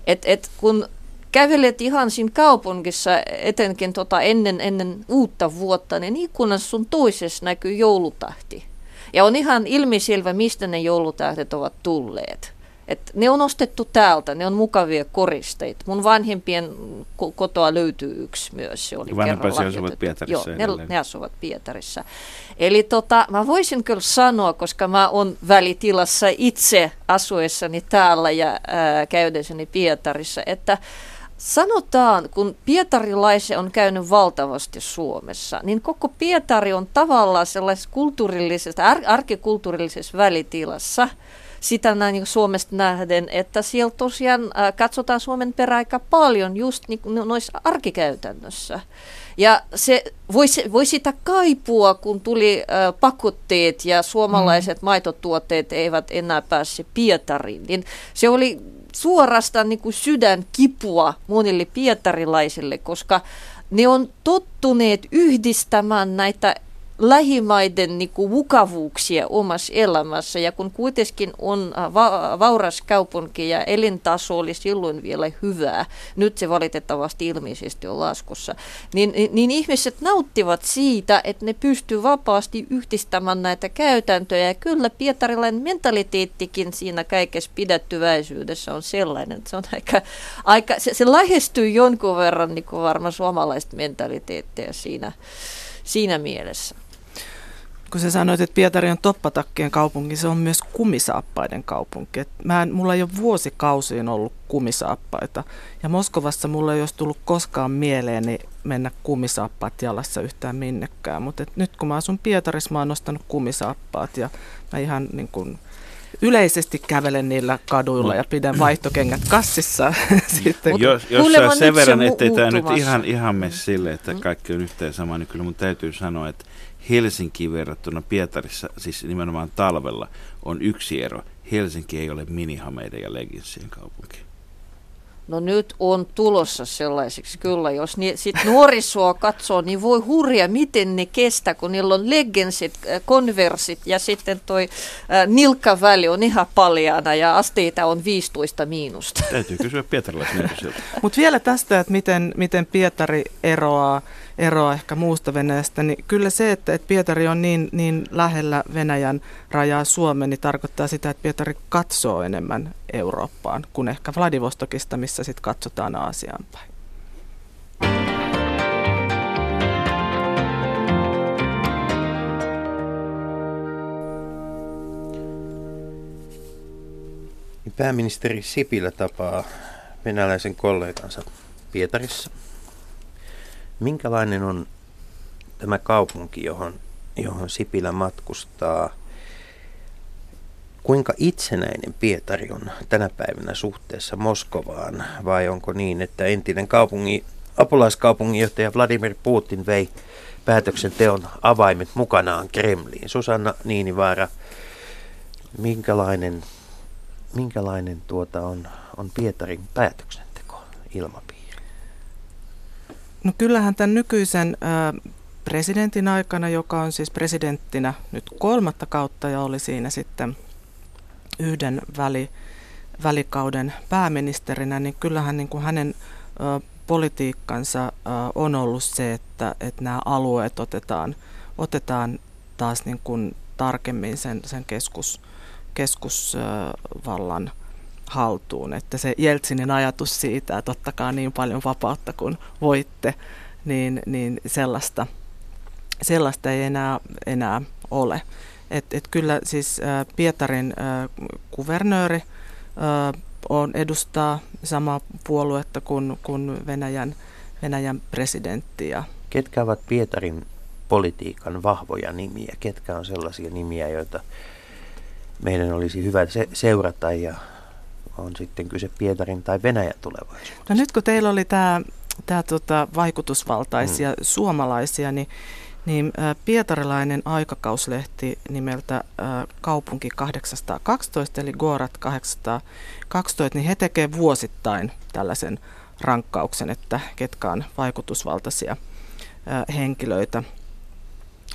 Speaker 1: Et, et kun kävelet ihan siinä kaupungissa, etenkin tota ennen, ennen uutta vuotta, niin ikkunassa sun toisessa näkyy joulutahti. Ja on ihan ilmiselvä, mistä ne joulutähdet ovat tulleet. Et ne on ostettu täältä, ne on mukavia koristeita. Mun vanhempien kotoa löytyy yksi myös. Se
Speaker 5: oli Vanhempasi asuvat Pietarissa
Speaker 1: Joo, ne, ne asuvat Pietarissa. Eli tota, mä voisin kyllä sanoa, koska mä oon välitilassa itse asuessani täällä ja ää, käydessäni Pietarissa, että Sanotaan, kun pietarilaisia on käynyt valtavasti Suomessa, niin koko Pietari on tavallaan sellaisessa kulttuurillisessa, ar- arkikulttuurillisessa välitilassa – sitä näin niin Suomesta nähden, että siellä tosiaan äh, katsotaan Suomen perä aika paljon just niin noissa arkikäytännössä. Ja se voi, voi sitä kaipua, kun tuli äh, pakotteet ja suomalaiset mm. maitotuotteet eivät enää pääse Pietariin, niin se oli suorastaan niin kuin sydän kipua monille pietarilaisille, koska ne on tottuneet yhdistämään näitä lähimaiden niin kuin, mukavuuksia omassa elämässä. Ja kun kuitenkin on äh, va- vauras kaupunki ja elintaso oli silloin vielä hyvää, nyt se valitettavasti ilmeisesti on laskussa, niin, niin ihmiset nauttivat siitä, että ne pystyy vapaasti yhdistämään näitä käytäntöjä. Ja kyllä pietarilainen mentaliteettikin siinä kaikessa pidettyväisyydessä on sellainen, että se on aika, aika se, se lähestyy jonkun verran niin kuin varmaan suomalaista mentaliteettia siinä, siinä mielessä
Speaker 6: kun sä sanoit, että Pietari on toppatakkien kaupunki, se on myös kumisaappaiden kaupunki. Et mä en, mulla ei ole vuosikausiin ollut kumisaappaita. Ja Moskovassa mulla ei olisi tullut koskaan mieleeni mennä kumisaappaat jalassa yhtään minnekään. Mutta nyt kun mä asun Pietarissa, mä oon nostanut kumisaappaat ja mä ihan niin kun yleisesti kävelen niillä kaduilla ja pidän vaihtokengät kassissa.
Speaker 5: Sitten. Jos, jos saa sen verran, ettei tämä nyt ihan, ihan mene sille, että kaikki on yhteen sama, niin kyllä mun täytyy sanoa, että Helsinkiin verrattuna Pietarissa, siis nimenomaan talvella, on yksi ero. Helsinki ei ole minihameiden ja legginsien kaupunki.
Speaker 1: No nyt on tulossa sellaisiksi kyllä, jos ni, sit nuorisoa katsoo, niin voi hurja, miten ne kestää, kun niillä on leggensit, äh, konversit ja sitten toi äh, nilkkaväli on ihan paljaana ja asteita on 15 miinusta.
Speaker 5: Täytyy kysyä pietarilaisen
Speaker 6: Mutta vielä tästä, että miten, miten Pietari eroaa eroa ehkä muusta Venäjästä, niin kyllä se, että, että Pietari on niin, niin lähellä Venäjän rajaa Suomeen, niin tarkoittaa sitä, että Pietari katsoo enemmän Eurooppaan kuin ehkä Vladivostokista, missä sitten katsotaan Aasiaan päin.
Speaker 4: Pääministeri Sipilä tapaa venäläisen kollegansa Pietarissa – Minkälainen on tämä kaupunki, johon, johon Sipilä matkustaa? Kuinka itsenäinen Pietari on tänä päivänä suhteessa Moskovaan? Vai onko niin, että entinen kaupungi, apulaiskaupunginjohtaja Vladimir Putin vei päätöksenteon avaimet mukanaan Kremliin? Susanna Niinivaara, minkälainen, minkälainen tuota on, on Pietarin päätöksenteko ilmapiiri?
Speaker 6: No kyllähän tämän nykyisen presidentin aikana, joka on siis presidenttinä nyt kolmatta kautta ja oli siinä sitten yhden väli, välikauden pääministerinä, niin kyllähän niin kuin hänen politiikkansa on ollut se, että, että nämä alueet otetaan, otetaan taas niin kuin tarkemmin sen, sen keskus, keskusvallan haltuun. Että se Jeltsinin ajatus siitä, että ottakaa niin paljon vapautta kuin voitte, niin, niin sellaista, sellaista ei enää, enää ole. Et, et kyllä siis Pietarin kuvernööri on, edustaa samaa puoluetta kuin, kuin Venäjän, Venäjän presidentti. Ja
Speaker 4: Ketkä ovat Pietarin politiikan vahvoja nimiä? Ketkä on sellaisia nimiä, joita meidän olisi hyvä se- seurata ja on sitten kyse Pietarin tai Venäjän tulevaisuudesta.
Speaker 6: No nyt kun teillä oli tämä tää tota vaikutusvaltaisia hmm. suomalaisia, niin, niin pietarilainen aikakauslehti nimeltä Kaupunki 812, eli Gorat 812, niin he tekevät vuosittain tällaisen rankkauksen, että ketkä on vaikutusvaltaisia henkilöitä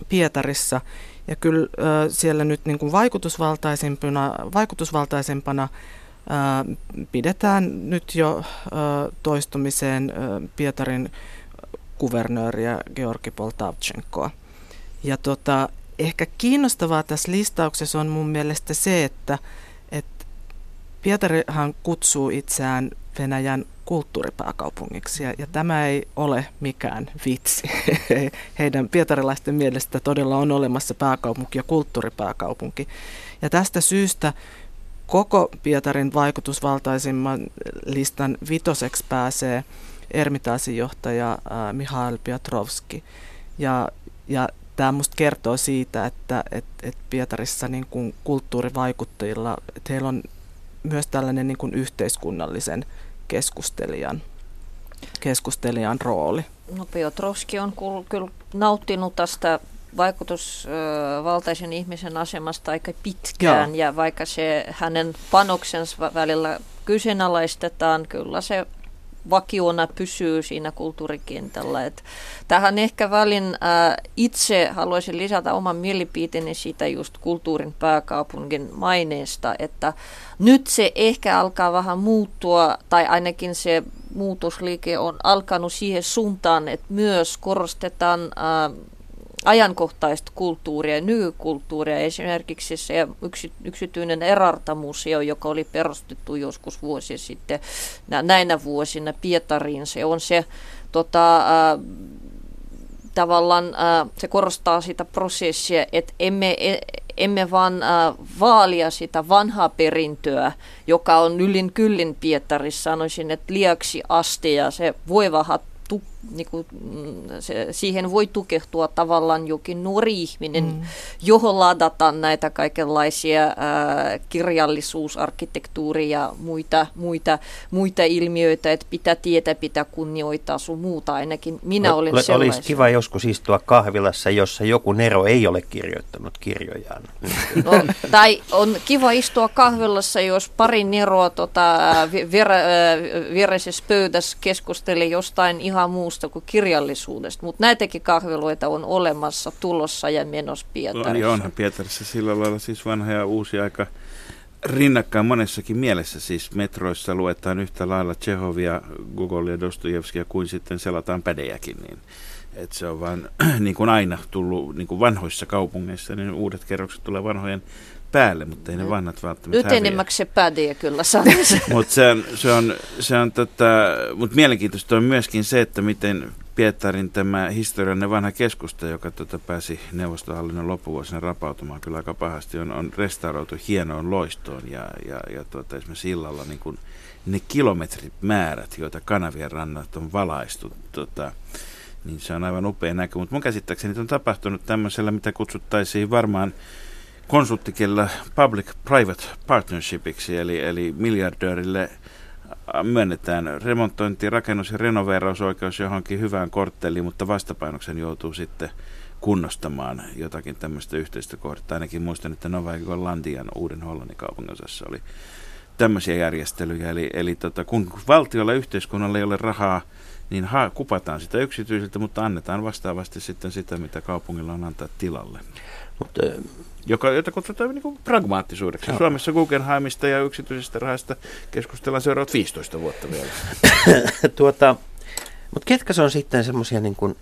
Speaker 6: Pietarissa. Ja kyllä siellä nyt niin kuin vaikutusvaltaisimpana, vaikutusvaltaisempana pidetään nyt jo toistumiseen Pietarin kuvernööriä Georgi Poltavchenkoa. Ja tota, ehkä kiinnostavaa tässä listauksessa on mun mielestä se, että, että Pietarihan kutsuu itseään Venäjän kulttuuripääkaupungiksi ja, ja tämä ei ole mikään vitsi. Heidän pietarilaisten mielestä todella on olemassa pääkaupunki ja kulttuuripääkaupunki. Ja tästä syystä koko Pietarin vaikutusvaltaisimman listan vitoseksi pääsee Ermitaasin johtaja äh, Mihail Piotrovski. Ja, ja tämä musta kertoo siitä, että et, et Pietarissa niin kuin kulttuurivaikuttajilla, että heillä on myös tällainen niin kuin yhteiskunnallisen keskustelijan, keskustelijan rooli.
Speaker 1: No Piotrovski on kyllä nauttinut tästä vaikutusvaltaisen ihmisen asemasta aika pitkään Joo. ja vaikka se hänen panoksensa välillä kyseenalaistetaan, kyllä se vakiona pysyy siinä kulttuurikentällä. Et tähän ehkä välin äh, itse haluaisin lisätä oman mielipiteeni siitä just kulttuurin pääkaupungin maineesta, että nyt se ehkä alkaa vähän muuttua, tai ainakin se muutosliike on alkanut siihen suuntaan, että myös korostetaan äh, ajankohtaista kulttuuria nykykulttuuria. Esimerkiksi se yksi, yksityinen Erarta-museo, joka oli perustettu joskus vuosi sitten näinä vuosina Pietariin, se on se tota, tavallaan se korostaa sitä prosessia, että emme, e, emme vaan vaalia sitä vanhaa perintöä, joka on yllin kyllin Pietarissa, sanoisin, että liaksi asti ja se voi vähän tu, niin kuin, mm, se, siihen voi tukehtua tavallaan jokin nuori ihminen, mm. johon ladataan näitä kaikenlaisia ää, kirjallisuusarkkitehtuuria ja muita, muita, muita ilmiöitä, että pitää tietää, pitää kunnioittaa sun muuta. Ainakin minä olen
Speaker 4: Ol, sellaisen. Olisi kiva joskus istua kahvilassa, jossa joku Nero ei ole kirjoittanut kirjojaan.
Speaker 1: No, tai on kiva istua kahvilassa, jos pari Neroa tota, viereisessä pöydässä keskusteli jostain ihan muusta kuin kirjallisuudesta, mutta näitäkin kahviloita on olemassa tulossa ja menossa Pietarissa.
Speaker 5: On, ja onhan Pietarissa sillä lailla siis vanha ja uusi aika rinnakkain monessakin mielessä. Siis metroissa luetaan yhtä lailla Tsehovia, Gogolia, Dostojevskia kuin sitten selataan pädejäkin. Niin että se on vaan niin kuin aina tullut niin kuin vanhoissa kaupungeissa, niin uudet kerrokset tulee vanhojen päälle, mutta ei ne vanhat välttämättä
Speaker 1: Nyt enemmäksi se pädee kyllä sanoisi.
Speaker 5: mutta se on, se on, se on tota, mut mielenkiintoista on myöskin se, että miten Pietarin tämä historiallinen vanha keskusta, joka tota pääsi neuvostohallinnon loppuvuosina rapautumaan kyllä aika pahasti, on, on restauroitu hienoon loistoon ja, ja, ja tuota, esimerkiksi illalla niin kun ne kilometrimäärät, joita kanavien rannat on valaistu, tota, niin se on aivan upea näkö. Mutta mun käsittääkseni on tapahtunut tämmöisellä, mitä kutsuttaisiin varmaan konsulttikellä public-private partnershipiksi, eli, eli miljardöörille myönnetään remontointi, rakennus- ja renoveerausoikeus johonkin hyvään kortteliin, mutta vastapainoksen joutuu sitten kunnostamaan jotakin tämmöistä yhteistä kohdetta. Ainakin muistan, että Nova Landian uuden Hollannin kaupunginosassa oli tämmöisiä järjestelyjä. Eli, eli tota, kun valtiolla ja yhteiskunnalla ei ole rahaa, niin ha, kupataan sitä yksityisiltä, mutta annetaan vastaavasti sitten sitä, mitä kaupungilla on antaa tilalle. Mutta joka, jota kutsutaan niin kuin pragmaattisuudeksi. Joo. Suomessa Guggenheimista ja yksityisestä rahasta keskustellaan seuraavat 15 vuotta vielä.
Speaker 4: tuota, mutta ketkä se on sitten semmoisia niin kuin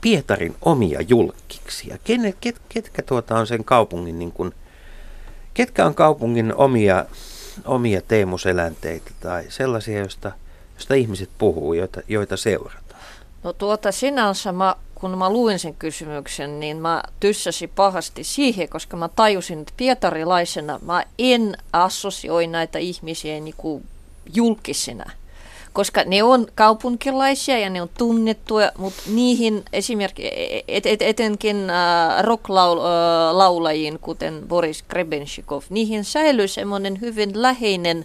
Speaker 4: Pietarin omia julkkiksia? Ken, ket, ketkä tuota on sen kaupungin, niin kuin, ketkä on kaupungin omia, omia teemuselänteitä tai sellaisia, joista, joista ihmiset puhuu, joita, joita seurataan?
Speaker 1: No tuota sinänsä mä kun mä luin sen kysymyksen, niin mä tyssäsin pahasti siihen, koska mä tajusin, että pietarilaisena mä en assosioi näitä ihmisiä niin kuin julkisina. Koska ne on kaupunkilaisia ja ne on tunnettuja, mutta niihin esimerkiksi et, et, etenkin äh, rocklaulajiin, äh, kuten Boris Krebenshikov, niihin säilyy semmoinen hyvin läheinen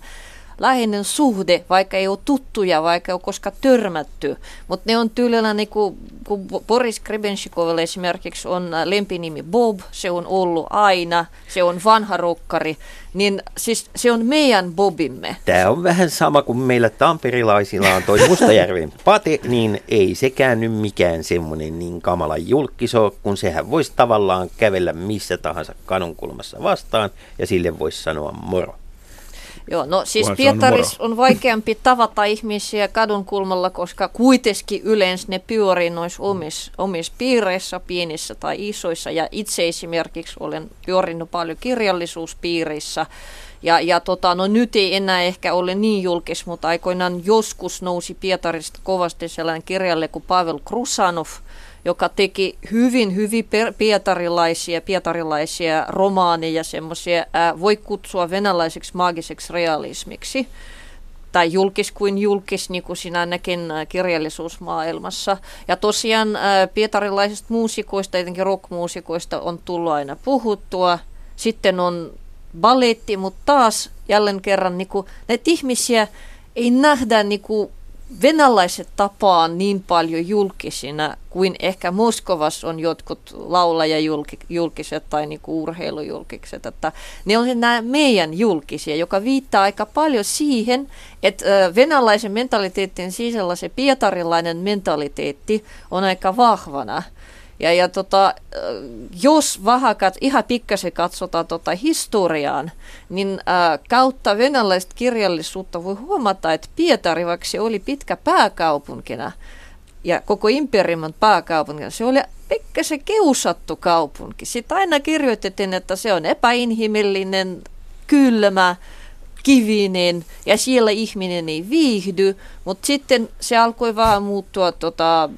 Speaker 1: läheinen suhde, vaikka ei ole tuttuja, vaikka ei ole koskaan törmätty. Mutta ne on tyylillä, niin kuin, kun Boris Krebensikovilla esimerkiksi on lempinimi Bob, se on ollut aina, se on vanha rokkari, niin siis se on meidän Bobimme.
Speaker 4: Tämä on vähän sama kuin meillä tamperilaisilla on toi Mustajärven Pate, niin ei sekään nyt mikään semmoinen niin kamala julkiso, kun sehän voisi tavallaan kävellä missä tahansa kanunkulmassa vastaan ja sille voisi sanoa moro.
Speaker 1: Joo, no siis Pietaris on, on vaikeampi tavata ihmisiä kadun kulmalla, koska kuitenkin yleensä ne pyörii noissa omissa, omissa piireissä, pienissä tai isoissa. Ja itse esimerkiksi olen pyörinyt paljon kirjallisuuspiirissä. Ja, ja tota, no nyt ei enää ehkä ole niin julkis, mutta aikoinaan joskus nousi Pietarista kovasti sellainen kirjalle kuin Pavel Krusanov, joka teki hyvin, hyvin pietarilaisia, pietarilaisia romaaneja, semmoisia, voi kutsua venäläiseksi maagiseksi realismiksi tai julkis kuin julkis, niin kuin sinänäkin kirjallisuusmaailmassa. Ja tosiaan pietarilaisista muusikoista, etenkin rockmuusikoista, on tullut aina puhuttua. Sitten on balletti, mutta taas jälleen kerran niin kuin, näitä ihmisiä ei nähdä niin kuin, venäläiset tapaa niin paljon julkisina kuin ehkä Moskovassa on jotkut laulajajulkiset tai niinku urheilujulkiset. Että ne on nämä meidän julkisia, joka viittaa aika paljon siihen, että venäläisen mentaliteetin sisällä se pietarilainen mentaliteetti on aika vahvana. Ja, ja tota, jos vahakat ihan pikkasen katsotaan tota historiaan, niin ää, kautta venäläistä kirjallisuutta voi huomata, että Pietari, vaikka se oli pitkä pääkaupunkina ja koko imperiumin pääkaupunkina, se oli pikkasen keusattu kaupunki. Sitten aina kirjoitettiin, että se on epäinhimillinen, kylmä, kivinen ja siellä ihminen ei viihdy, mutta sitten se alkoi vaan muuttua tota,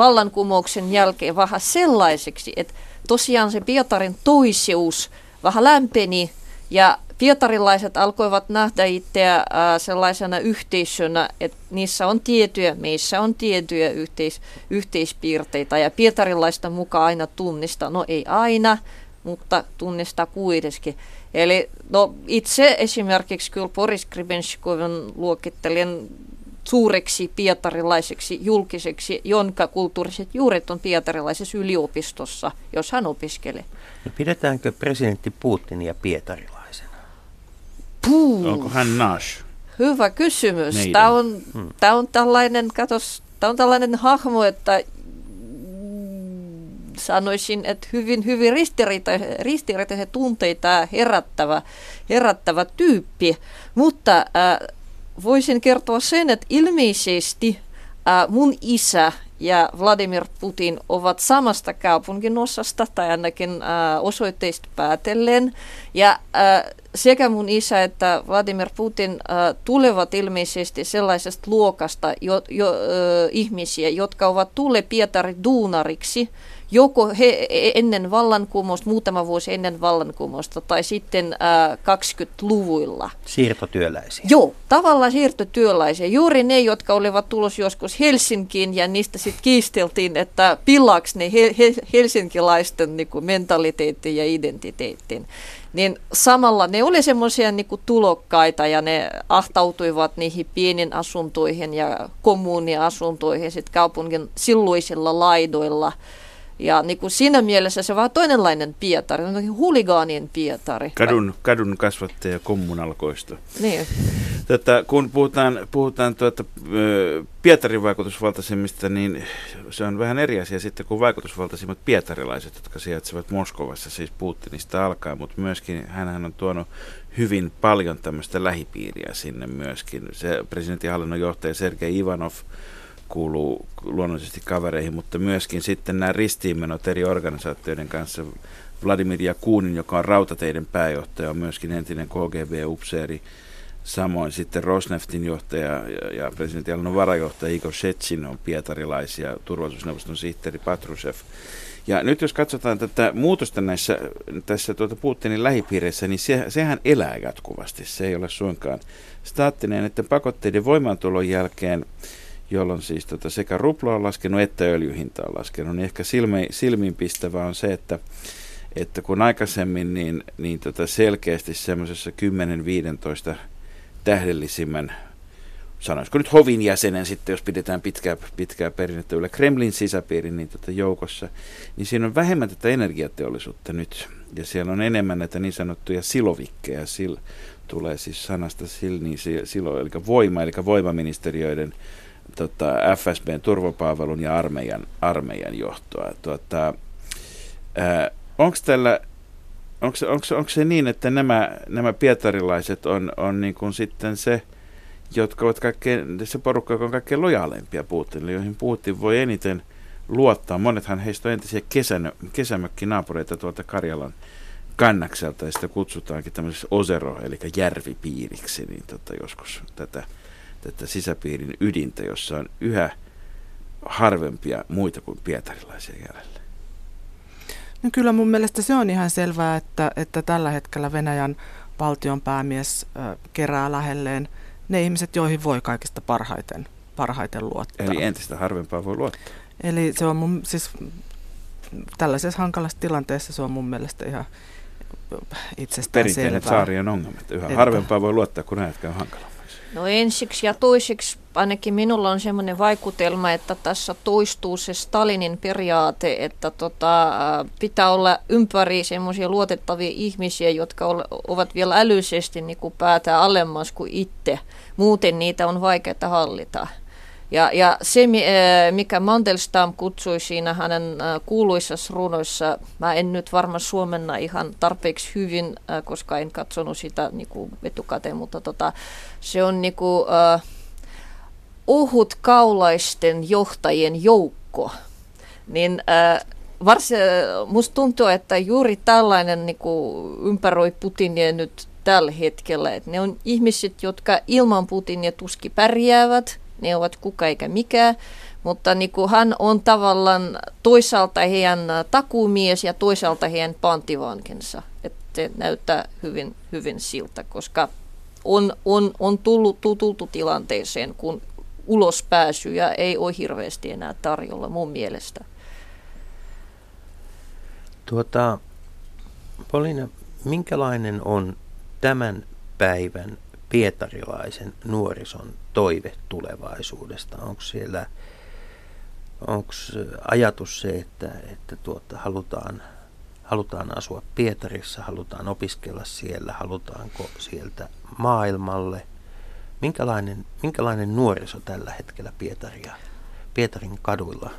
Speaker 1: vallankumouksen jälkeen vähän sellaiseksi, että tosiaan se Pietarin toiseus vähän lämpeni ja pietarilaiset alkoivat nähdä itseä sellaisena yhteisönä, että niissä on tiettyjä, meissä on tiettyjä yhteis, yhteispiirteitä ja pietarilaista mukaan aina tunnistaa, no ei aina, mutta tunnistaa kuitenkin. Eli no, itse esimerkiksi kyllä Boris Gribenshkovin luokittelin suureksi pietarilaiseksi julkiseksi, jonka kulttuuriset juuret on pietarilaisessa yliopistossa, jos hän opiskelee.
Speaker 4: No pidetäänkö presidentti Putinia pietarilaisena?
Speaker 5: Puh. Onko hän Nash?
Speaker 1: Hyvä kysymys. Tämä on, hmm. tämä on, tällainen, katos, tämä on tällainen hahmo, että sanoisin, että hyvin, hyvin ristiriitaisia tunteita herättävä, herättävä tyyppi, mutta äh, voisin kertoa sen, että ilmeisesti mun isä ja Vladimir Putin ovat samasta kaupungin osasta tai ainakin osoitteista päätellen. Ja sekä mun isä että Vladimir Putin tulevat ilmeisesti sellaisesta luokasta jo, jo, äh, ihmisiä, jotka ovat tulleet Pietari duunariksi – joko he ennen vallankumousta, muutama vuosi ennen vallankumousta tai sitten äh, 20-luvuilla.
Speaker 4: Siirtotyöläisiä.
Speaker 1: Joo, tavallaan siirtotyöläisiä. Juuri ne, jotka olivat tulossa joskus Helsinkiin ja niistä sitten kiisteltiin, että pilaksi ne he, he, helsinkilaisten niin kuin mentaliteetin ja identiteetin. Niin samalla ne oli semmoisia niin tulokkaita ja ne ahtautuivat niihin pienin asuntoihin ja kommuuniasuntoihin sitten kaupungin silloisilla laidoilla – ja niin kuin siinä mielessä se on vähän toinenlainen Pietari, huligaanien Pietari.
Speaker 5: Kadun, kadun kasvattaja kommunalkoista.
Speaker 1: Niin.
Speaker 5: Tätä, kun puhutaan, puhutaan tuota, Pietarin vaikutusvaltaisimmista, niin se on vähän eri asia sitten kuin vaikutusvaltaisimmat pietarilaiset, jotka sijaitsevat Moskovassa, siis Putinista alkaa, mutta myöskin hän on tuonut hyvin paljon tämmöistä lähipiiriä sinne myöskin. Se presidentinhallinnon johtaja Sergei Ivanov, kuuluu luonnollisesti kavereihin, mutta myöskin sitten nämä ristiinmenot eri organisaatioiden kanssa. Vladimir Jakunin, joka on rautateiden pääjohtaja, on myöskin entinen KGB-upseeri. Samoin sitten Rosneftin johtaja ja, presidentin Alannon varajohtaja Igor Shetsin on pietarilaisia, turvallisuusneuvoston sihteeri Patrushev. Ja nyt jos katsotaan tätä muutosta näissä, tässä tuota Putinin lähipiireissä, niin se, sehän elää jatkuvasti. Se ei ole suinkaan staattinen, että pakotteiden voimaantulon jälkeen jolloin siis tota sekä rupla on laskenut että öljyhinta on laskenut, niin ehkä silmi, silmiinpistävää on se, että, että kun aikaisemmin niin, niin tota selkeästi semmoisessa 10-15 tähdellisimmän sanoisiko nyt hovin jäsenen sitten, jos pidetään pitkää, pitkää perinnettä yllä Kremlin sisäpiirin niin tota joukossa, niin siinä on vähemmän tätä energiateollisuutta nyt. Ja siellä on enemmän näitä niin sanottuja silovikkeja, sil, tulee siis sanasta sil, niin silo, eli voima, eli voimaministeriöiden tota, FSBn turvapalvelun ja armeijan, armeijan johtoa. Tuota, onko tällä onko, onko, onko se niin, että nämä, nämä pietarilaiset on, on niin kuin sitten se, jotka ovat kaikkein, se porukka, joka on kaikkein lojaaleimpia Putinille, joihin Putin voi eniten luottaa. Monethan heistä on entisiä kesän, kesämökkinaapureita tuolta Karjalan, kannakselta ja sitä kutsutaankin tämmöisessä osero, eli järvipiiriksi, niin tota, joskus tätä, tätä sisäpiirin ydintä, jossa on yhä harvempia muita kuin pietarilaisia jäljellä.
Speaker 6: No kyllä mun mielestä se on ihan selvää, että, että tällä hetkellä Venäjän valtion päämies kerää lähelleen ne ihmiset, joihin voi kaikista parhaiten, parhaiten luottaa.
Speaker 5: Eli entistä harvempaa voi luottaa.
Speaker 6: Eli se on mun, siis tällaisessa hankalassa tilanteessa se on mun mielestä ihan itsestään
Speaker 5: Perinteinen saarien ongelma, että yhä
Speaker 6: Että-
Speaker 5: harvempaa voi luottaa, kun ajat käy hankalammaksi.
Speaker 1: No ensiksi ja toiseksi ainakin minulla on semmoinen vaikutelma, että tässä toistuu se Stalinin periaate, että tota, ää, pitää olla ympäri semmoisia luotettavia ihmisiä, jotka ole, ovat vielä älyisesti niin kuin päätä alemmas kuin itse. Muuten niitä on vaikeaa hallita. Ja, ja se, ää, mikä Mandelstam kutsui siinä hänen ää, kuuluisissa runoissa, mä en nyt varmaan suomenna ihan tarpeeksi hyvin, ää, koska en katsonut sitä niin kuin etukäteen, mutta tota, se on niin kuin, ää, ohut kaulaisten johtajien joukko. Niin ää, varsin, musta tuntuu, että juuri tällainen niin kuin ympäröi Putinia nyt tällä hetkellä. Että ne on ihmiset, jotka ilman Putinia tuski pärjäävät, ne ovat kuka eikä mikään, mutta niin kuin hän on tavallaan toisaalta heidän takuumies ja toisaalta heidän panttivankensa. Että näyttää hyvin, hyvin siltä, koska on, on, on tullut, tultu tilanteeseen, kun ulospääsyjä ei ole hirveästi enää tarjolla mun mielestä.
Speaker 4: Tuota, Polina, minkälainen on tämän päivän pietarilaisen nuorison toive tulevaisuudesta? Onko siellä onko ajatus se, että, että tuota, halutaan, halutaan asua Pietarissa, halutaan opiskella siellä, halutaanko sieltä maailmalle? Minkälainen, minkälainen nuoriso tällä hetkellä Pietaria, Pietarin kaduilla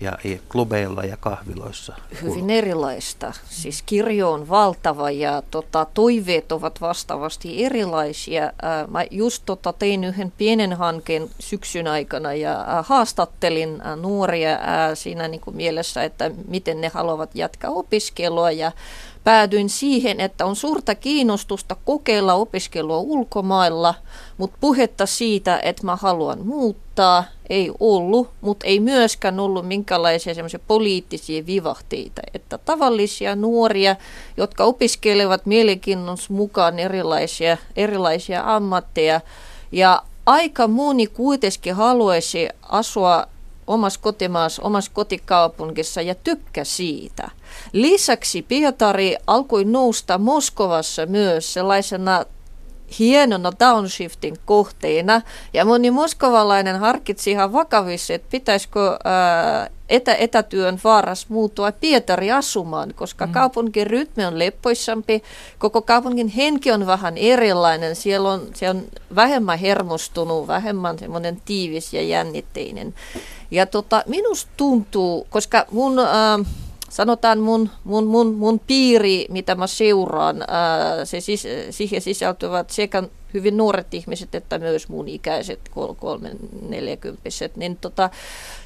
Speaker 4: ja klubeilla ja kahviloissa?
Speaker 1: Hyvin erilaista. Siis kirjo on valtava ja tota, toiveet ovat vastaavasti erilaisia. Ää, mä just tota, tein yhden pienen hankkeen syksyn aikana ja ää, haastattelin ää, nuoria ää, siinä niin kuin mielessä, että miten ne haluavat jatkaa opiskelua ja päädyin siihen, että on suurta kiinnostusta kokeilla opiskelua ulkomailla, mutta puhetta siitä, että mä haluan muuttaa, ei ollut, mutta ei myöskään ollut minkälaisia semmoisia poliittisia vivahteita, että tavallisia nuoria, jotka opiskelevat mielenkiinnossa mukaan erilaisia, erilaisia ammatteja. Ja aika moni kuitenkin haluaisi asua omassa kotimaassa, omassa kotikaupungissa ja tykkä siitä. Lisäksi Pietari alkoi nousta Moskovassa myös sellaisena hienona downshiftin kohteena. Ja moni moskovalainen harkitsi ihan vakavissa, että pitäisikö ää, etä, etätyön vaaras muuttua Pietari asumaan, koska mm. kaupungin rytmi on leppoisampi, koko kaupungin henki on vähän erilainen, siellä on, se on vähemmän hermostunut, vähemmän semmoinen tiivis ja jännitteinen. Ja tota, minusta tuntuu, koska mun... Ää, sanotaan mun, mun, mun, mun piiri, mitä mä seuraan, ää, se sis, siihen sisältyvät sekä hyvin nuoret ihmiset että myös mun ikäiset, kol, kolmen, neljäkymppiset, niin tota,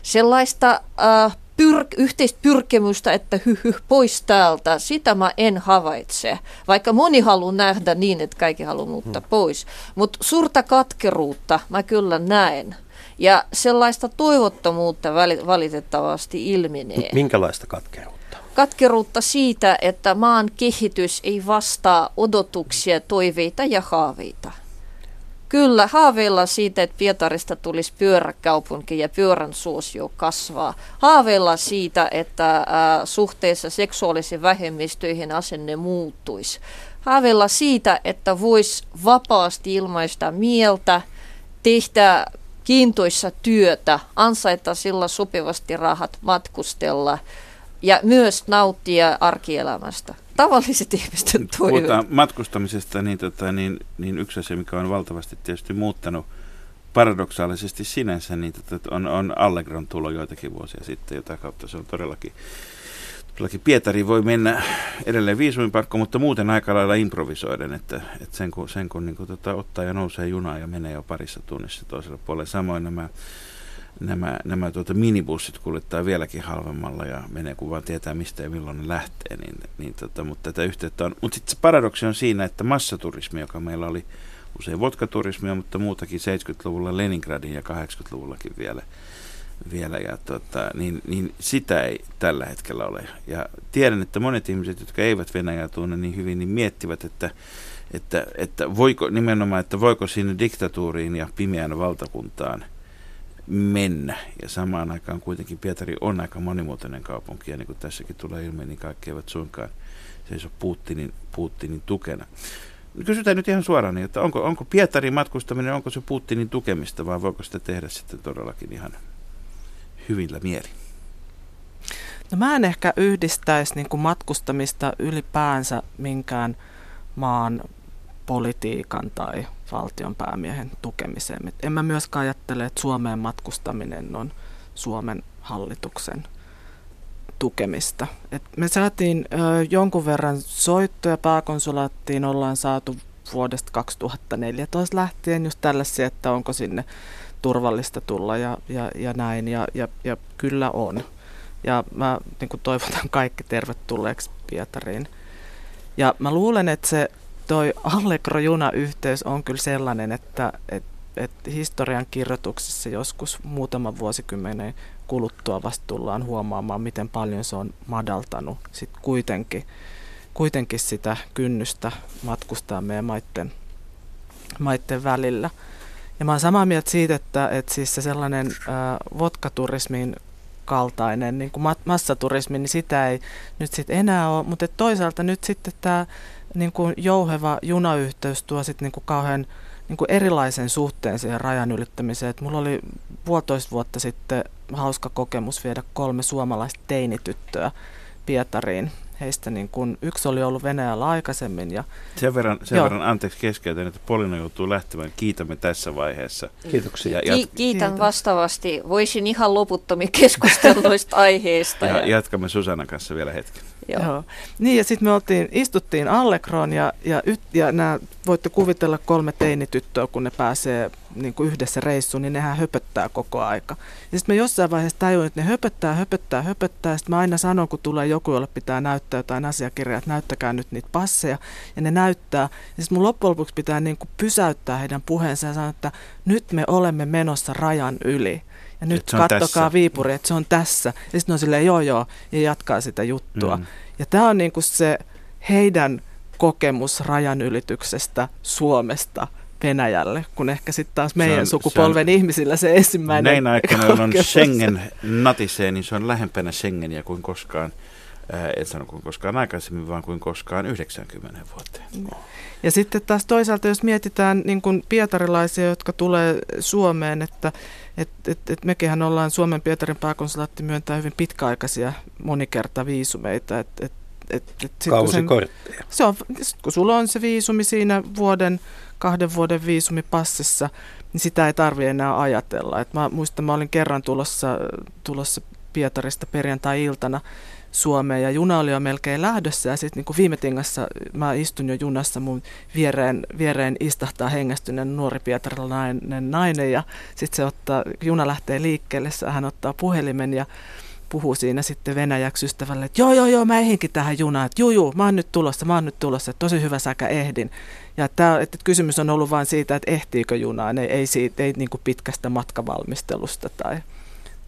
Speaker 1: sellaista ää, pyr, yhteistä pyrkimystä, että hy, hy, pois täältä, sitä mä en havaitse. Vaikka moni haluaa nähdä niin, että kaikki haluaa muuttaa hmm. pois. Mutta suurta katkeruutta mä kyllä näen. Ja sellaista toivottomuutta valitettavasti ilmenee.
Speaker 4: Minkälaista katkeruutta?
Speaker 1: Katkeruutta siitä, että maan kehitys ei vastaa odotuksia, toiveita ja haaveita. Kyllä, haaveilla siitä, että Pietarista tulisi pyöräkaupunki ja pyörän suosio kasvaa. Haaveilla siitä, että äh, suhteessa seksuaalisiin vähemmistöihin asenne muuttuisi. Haaveilla siitä, että voisi vapaasti ilmaista mieltä, tehdä kiintoissa työtä, ansaita sillä sopivasti rahat, matkustella ja myös nauttia arkielämästä. Tavalliset ihmisten toiveet.
Speaker 5: Puhutaan matkustamisesta, niin, tota, niin, niin yksi asia, mikä on valtavasti tietysti muuttanut paradoksaalisesti sinänsä, niin tota, on, on Allegron tulo joitakin vuosia sitten, jota kautta se on todellakin Todellakin Pietari voi mennä edelleen viisuminpakko, mutta muuten aika lailla improvisoiden, että, että sen kun, sen kun niin kuin, tota, ottaa ja nousee junaan ja menee jo parissa tunnissa toiselle puolelle. Samoin nämä nämä, nämä tuota minibussit kuljettaa vieläkin halvemmalla ja menee kun vaan tietää mistä ja milloin ne lähtee. Niin, niin tota, mutta tätä yhteyttä on. Mutta sitten se paradoksi on siinä, että massaturismi, joka meillä oli usein vodkaturismia, mutta muutakin 70-luvulla Leningradin ja 80-luvullakin vielä, vielä ja tota, niin, niin sitä ei tällä hetkellä ole. Ja tiedän, että monet ihmiset, jotka eivät Venäjää tunne niin hyvin, niin miettivät, että, että, että voiko nimenomaan, että voiko sinne diktatuuriin ja pimeään valtakuntaan mennä. Ja samaan aikaan kuitenkin Pietari on aika monimuotoinen kaupunki, ja niin kuin tässäkin tulee ilmi, niin kaikki eivät suinkaan seiso Putinin, Putinin tukena. Kysytään nyt ihan suoraan, niin, että onko, onko Pietarin matkustaminen, onko se Putinin tukemista, vai voiko sitä tehdä sitten todellakin ihan hyvillä mieli?
Speaker 6: No mä en ehkä yhdistäisi niin kuin matkustamista ylipäänsä minkään maan politiikan tai valtion päämiehen tukemiseen. En mä myöskään ajattele, että Suomeen matkustaminen on Suomen hallituksen tukemista. Et me saatiin ö, jonkun verran soittoja pääkonsulaattiin, ollaan saatu vuodesta 2014 lähtien just tällaisia, että onko sinne turvallista tulla ja, ja, ja näin, ja, ja, ja kyllä on. Ja mä niin toivotan kaikki tervetulleeksi Pietariin. Ja mä luulen, että se toi Allegro-junayhteys on kyllä sellainen, että et, et historian kirjoituksessa joskus muutama vuosikymmenen kuluttua vasta tullaan huomaamaan, miten paljon se on madaltanut sit kuitenkin, kuitenkin sitä kynnystä matkustaa meidän maitten, maitten välillä. Ja mä oon samaa mieltä siitä, että, että siis se sellainen äh, vodkaturismin kaltainen niin kuin massaturismi, niin sitä ei nyt sitten enää ole. Mutta toisaalta nyt sitten tämä niin kuin jouheva junayhteys tuo sitten niin kuin kauhean niin kuin erilaisen suhteen siihen rajan ylittämiseen. Et mulla oli puolitoista vuotta sitten hauska kokemus viedä kolme suomalaista teinityttöä Pietariin heistä niin kun, yksi oli ollut Venäjällä aikaisemmin. Ja,
Speaker 5: sen verran, sen verran anteeksi keskeytän, että Polina joutuu lähtemään. Kiitämme tässä vaiheessa.
Speaker 4: Kiitoksia.
Speaker 1: Ja Ki- kiitän Kiitos. vastaavasti. Voisin ihan loputtomia keskustella noista aiheista.
Speaker 5: Ja, ja jatkamme Susannan kanssa vielä hetken.
Speaker 6: Joo. Joo. Niin ja sitten me oltiin, istuttiin Allegroon ja, ja, ja nämä, voitte kuvitella kolme teinityttöä, kun ne pääsee niin kuin yhdessä reissuun, niin nehän höpöttää koko aika. Ja sitten mä jossain vaiheessa tajuin, että ne höpöttää, höpöttää, höpöttää. Sitten mä aina sanon, kun tulee joku, jolle pitää näyttää jotain asiakirjaa, että näyttäkää nyt niitä passeja. Ja ne näyttää. Ja sitten mun loppujen lopuksi pitää niin kuin pysäyttää heidän puheensa ja sanoa, että nyt me olemme menossa rajan yli. Ja nyt kattokaa Viipuri, että se on tässä. Ja sitten on silleen, joo joo, ja jatkaa sitä juttua. Mm. Ja tämä on niin kuin se heidän kokemus rajan ylityksestä Suomesta – Venäjälle, kun ehkä sitten taas meidän on, sukupolven on, ihmisillä se ensimmäinen
Speaker 5: Näin aikana, jolloin Schengen natisee, niin se on lähempänä Schengeniä kuin koskaan, ää, en sano kuin koskaan aikaisemmin, vaan kuin koskaan 90 vuoteen.
Speaker 6: Ja sitten taas toisaalta, jos mietitään niin kuin pietarilaisia, jotka tulee Suomeen, että et, et, et mekinhän ollaan Suomen Pietarin pääkonsulaatti myöntää hyvin pitkäaikaisia monikerta viisumeita. Et, et,
Speaker 4: et, et sit, Kausikortteja.
Speaker 6: Kun, se on, kun sulla on se viisumi siinä vuoden kahden vuoden viisumipassissa, niin sitä ei tarvitse enää ajatella. Et mä muistan, mä olin kerran tulossa, tulossa Pietarista perjantai-iltana Suomeen ja juna oli jo melkein lähdössä ja sitten niin viime tingassa mä istun jo junassa mun viereen, viereen istahtaa hengästyneen nuori pietarilainen nainen ja sitten se ottaa, juna lähtee liikkeelle, hän ottaa puhelimen ja puhuu siinä sitten venäjäksi ystävälle, että joo joo joo mä ehinkin tähän junaan, että juu juu mä oon nyt tulossa, mä oon nyt tulossa, että tosi hyvä säkä ehdin. Ja tämä, että kysymys on ollut vain siitä, että ehtiikö junaan, ei, ei, siitä, ei niin kuin pitkästä matkavalmistelusta tai,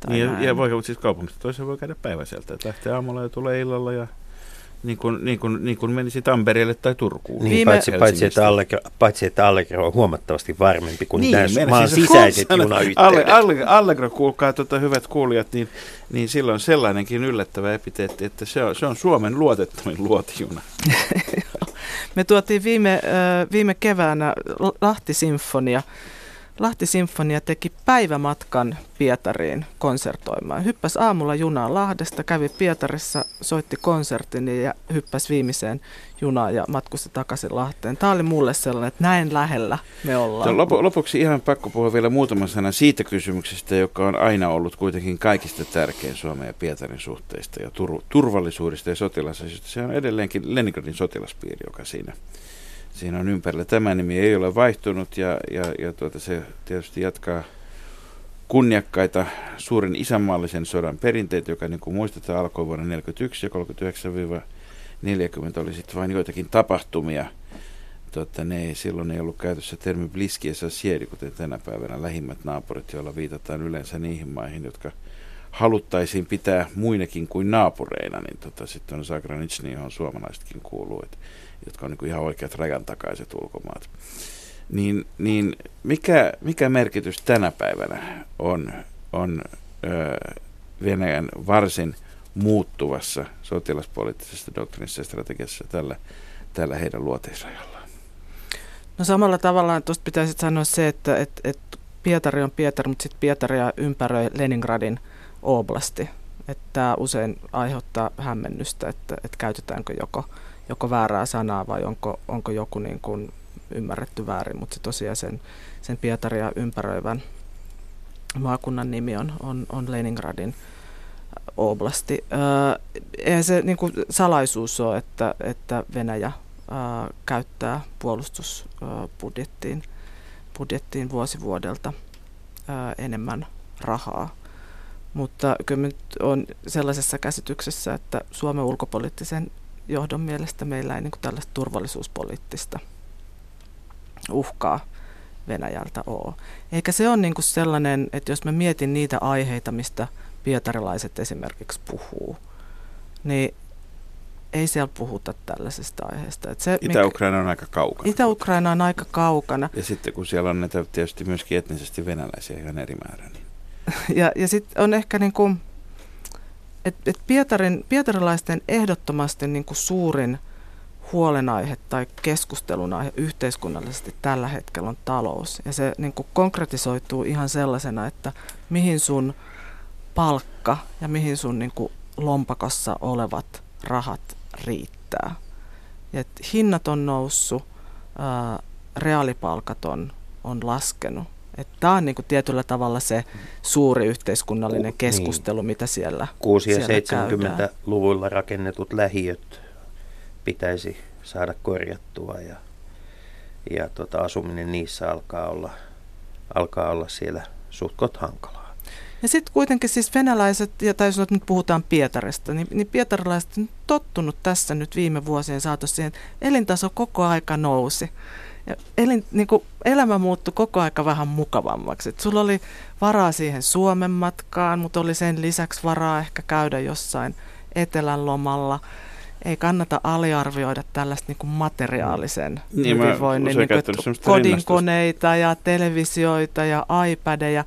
Speaker 5: tai niin, näin. ja voi, siis kaupungista toiseen voi käydä päiväseltä, että lähtee aamulla ja tulee illalla ja niin kuin, niin kuin, niin kuin menisi Tampereelle tai Turkuun.
Speaker 4: Niin, Viime... paitsi, paitsi, että Allegro, paitsi, että Allegro on huomattavasti varmempi kuin niin, nämä maan siis sisäiset junayhteydet.
Speaker 5: Allegro, Allegro, kuulkaa tuota, hyvät kuulijat, niin, niin silloin sellainenkin yllättävä epiteetti, että se on, se on Suomen luotettavin luotijuna.
Speaker 6: Me tuotiin viime, viime keväänä Lahti-sinfonia. Lahti-sinfonia teki päivämatkan Pietariin konsertoimaan. Hyppäs aamulla junaan Lahdesta, kävi Pietarissa, soitti konsertin ja hyppäs viimeiseen junaan ja matkusti takaisin Lahteen. Tämä oli mulle sellainen, että näin lähellä me ollaan.
Speaker 5: Lop- lopuksi ihan pakko puhua vielä muutama sana siitä kysymyksestä, joka on aina ollut kuitenkin kaikista tärkein Suomen ja Pietarin suhteista ja tur- turvallisuudesta ja sotilasasioista. Se on edelleenkin Leningradin sotilaspiiri, joka siinä siinä on ympärillä. Tämä nimi ei ole vaihtunut ja, ja, ja tuota, se tietysti jatkaa kunniakkaita suuren isänmaallisen sodan perinteitä, joka niin kuin muistetaan alkoi vuonna 1941 ja 39-40 oli sitten vain joitakin tapahtumia. Tota, ne ei, silloin ei ollut käytössä termi bliski ja siedi, kuten tänä päivänä lähimmät naapurit, joilla viitataan yleensä niihin maihin, jotka haluttaisiin pitää muinakin kuin naapureina, niin tota, sitten on Zagranitsni, johon suomalaisetkin kuuluu, et, jotka on niin ihan oikeat rajan takaiset ulkomaat. Niin, niin mikä, mikä merkitys tänä päivänä on, on ö, Venäjän varsin muuttuvassa sotilaspoliittisessa doktrinissa ja strategiassa tällä, tällä heidän luoteisrajallaan?
Speaker 6: No samalla tavalla tuosta pitäisi sanoa se, että et, et Pietari on Pietari, mutta sitten Pietaria ympäröi Leningradin oblasti. Että tämä usein aiheuttaa hämmennystä, että, että käytetäänkö joko, joko väärää sanaa vai onko, onko joku niin kuin ymmärretty väärin, mutta se tosiaan sen, sen Pietaria ympäröivän maakunnan nimi on, on, on Leningradin oblasti. eihän se niin kuin salaisuus ole, että, että Venäjä ää, käyttää puolustusbudjettiin budjettiin vuosi vuodelta ää, enemmän rahaa. Mutta kyllä nyt on sellaisessa käsityksessä, että Suomen ulkopoliittisen johdon mielestä meillä ei niin kuin tällaista turvallisuuspoliittista uhkaa Venäjältä ole. Eikä se ole niin kuin sellainen, että jos mä mietin niitä aiheita, mistä pietarilaiset esimerkiksi puhuu, niin ei siellä puhuta tällaisesta aiheesta.
Speaker 5: se, Itä-Ukraina on aika kaukana.
Speaker 6: Itä-Ukraina on aika kaukana.
Speaker 5: Ja sitten kun siellä on näitä tietysti myöskin etnisesti venäläisiä ihan eri määrä. Niin.
Speaker 6: Ja, ja sitten on ehkä niin kuin, että et Pietarin, pietarilaisten ehdottomasti niin kuin suurin huolenaihe tai keskustelun aihe yhteiskunnallisesti tällä hetkellä on talous. Ja se niin kuin konkretisoituu ihan sellaisena, että mihin sun palkka ja mihin sun niin kuin lompakossa olevat rahat riittää. Ja et hinnat on noussut, ää, reaalipalkat on, on laskenut. Tämä on niin kuin tietyllä tavalla se suuri yhteiskunnallinen keskustelu, niin. mitä siellä
Speaker 4: 6- ja 70-luvulla rakennetut lähiöt pitäisi saada korjattua ja, ja tota, asuminen niissä alkaa olla, alkaa olla siellä suhtkot hankalaa.
Speaker 6: Ja sitten kuitenkin siis venäläiset, ja tai jos nyt puhutaan Pietarista, niin, niin pietarilaiset on tottunut tässä nyt viime vuosien saatossa siihen, että elintaso koko aika nousi. Ja elin, niin kuin elämä muuttui koko aika vähän mukavammaksi. Et sulla oli varaa siihen Suomen matkaan, mutta oli sen lisäksi varaa ehkä käydä jossain etelän lomalla. Ei kannata aliarvioida tällaista niin kuin materiaalisen niin, hyvinvoinnin, niin kuin, kodinkoneita ja televisioita ja iPadeja.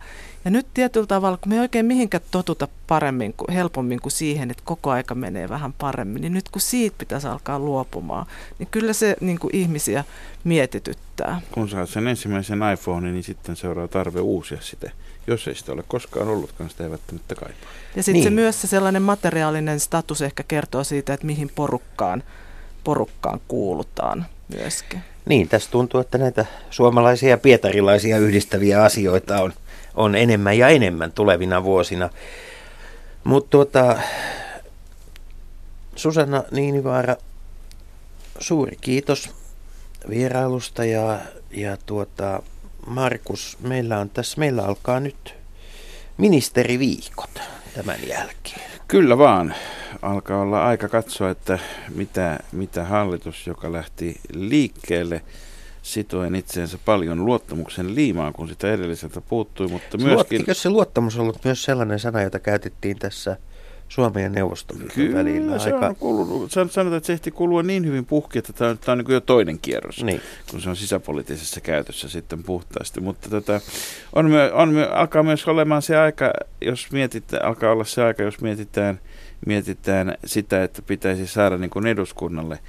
Speaker 6: Ja nyt tietyllä tavalla, kun me ei oikein mihinkään totuta paremmin, kuin, helpommin kuin siihen, että koko aika menee vähän paremmin, niin nyt kun siitä pitäisi alkaa luopumaan, niin kyllä se niin kuin ihmisiä mietityttää.
Speaker 5: Kun saat sen ensimmäisen iPhone, niin sitten seuraa tarve uusia sitä. Jos ei sitä ole koskaan ollutkaan, sitä ei välttämättä kaipaa.
Speaker 6: Ja sitten niin. se myös se sellainen materiaalinen status ehkä kertoo siitä, että mihin porukkaan, porukkaan kuulutaan myöskin.
Speaker 4: Niin, tässä tuntuu, että näitä suomalaisia ja pietarilaisia yhdistäviä asioita on – on enemmän ja enemmän tulevina vuosina. Mutta tuota, Susanna Niinivaara, suuri kiitos vierailusta ja, ja tuota, Markus, meillä on tässä, meillä alkaa nyt ministeriviikot tämän jälkeen.
Speaker 5: Kyllä vaan. Alkaa olla aika katsoa, että mitä, mitä hallitus, joka lähti liikkeelle – sitoen itseensä paljon luottamuksen liimaa, kun sitä edelliseltä puuttui, mutta myöskin...
Speaker 4: Eikö se luottamus ollut myös sellainen sana, jota käytettiin tässä Suomen ja Neuvostoliiton Kyllä, välillä?
Speaker 5: se aika... on kuulunut, sanotaan, että se ehti kulua niin hyvin puhki, että tämä on, tämä on niin jo toinen kierros, niin. kun se on sisäpoliittisessa käytössä sitten puhtaasti. Mutta tota, on, myö, on myö, alkaa myös olemaan se aika, jos mietitään, alkaa olla se aika, jos mietitään, mietitään sitä, että pitäisi saada niin kuin eduskunnalle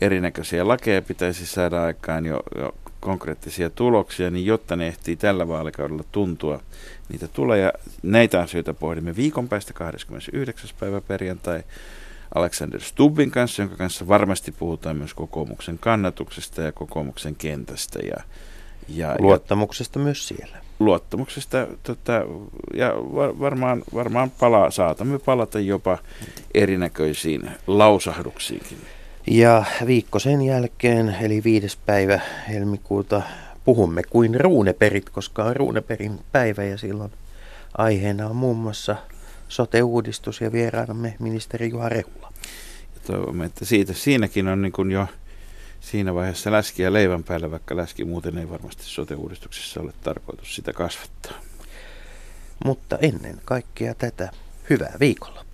Speaker 5: erinäköisiä lakeja pitäisi saada aikaan jo, jo konkreettisia tuloksia, niin jotta ne ehtii tällä vaalikaudella tuntua, niitä tulee. Ja näitä asioita pohdimme viikon päästä 29. päivä perjantai Alexander Stubbin kanssa, jonka kanssa varmasti puhutaan myös kokoomuksen kannatuksesta ja kokoomuksen kentästä. Ja,
Speaker 4: ja, luottamuksesta ja, myös siellä.
Speaker 5: Luottamuksesta tota, ja varmaan, varmaan pala, saatamme palata jopa erinäköisiin lausahduksiinkin.
Speaker 4: Ja viikko sen jälkeen, eli viides päivä helmikuuta, puhumme kuin ruuneperit, koska on ruuneperin päivä ja silloin Aiheena on muun muassa sote-uudistus ja vieraanamme ministeri Juha Rehula.
Speaker 5: Ja toivomme, että siitä, siinäkin on niin kuin jo siinä vaiheessa läskiä leivän päällä, vaikka läski muuten ei varmasti sote-uudistuksessa ole tarkoitus sitä kasvattaa.
Speaker 4: Mutta ennen kaikkea tätä, hyvää viikonloppua.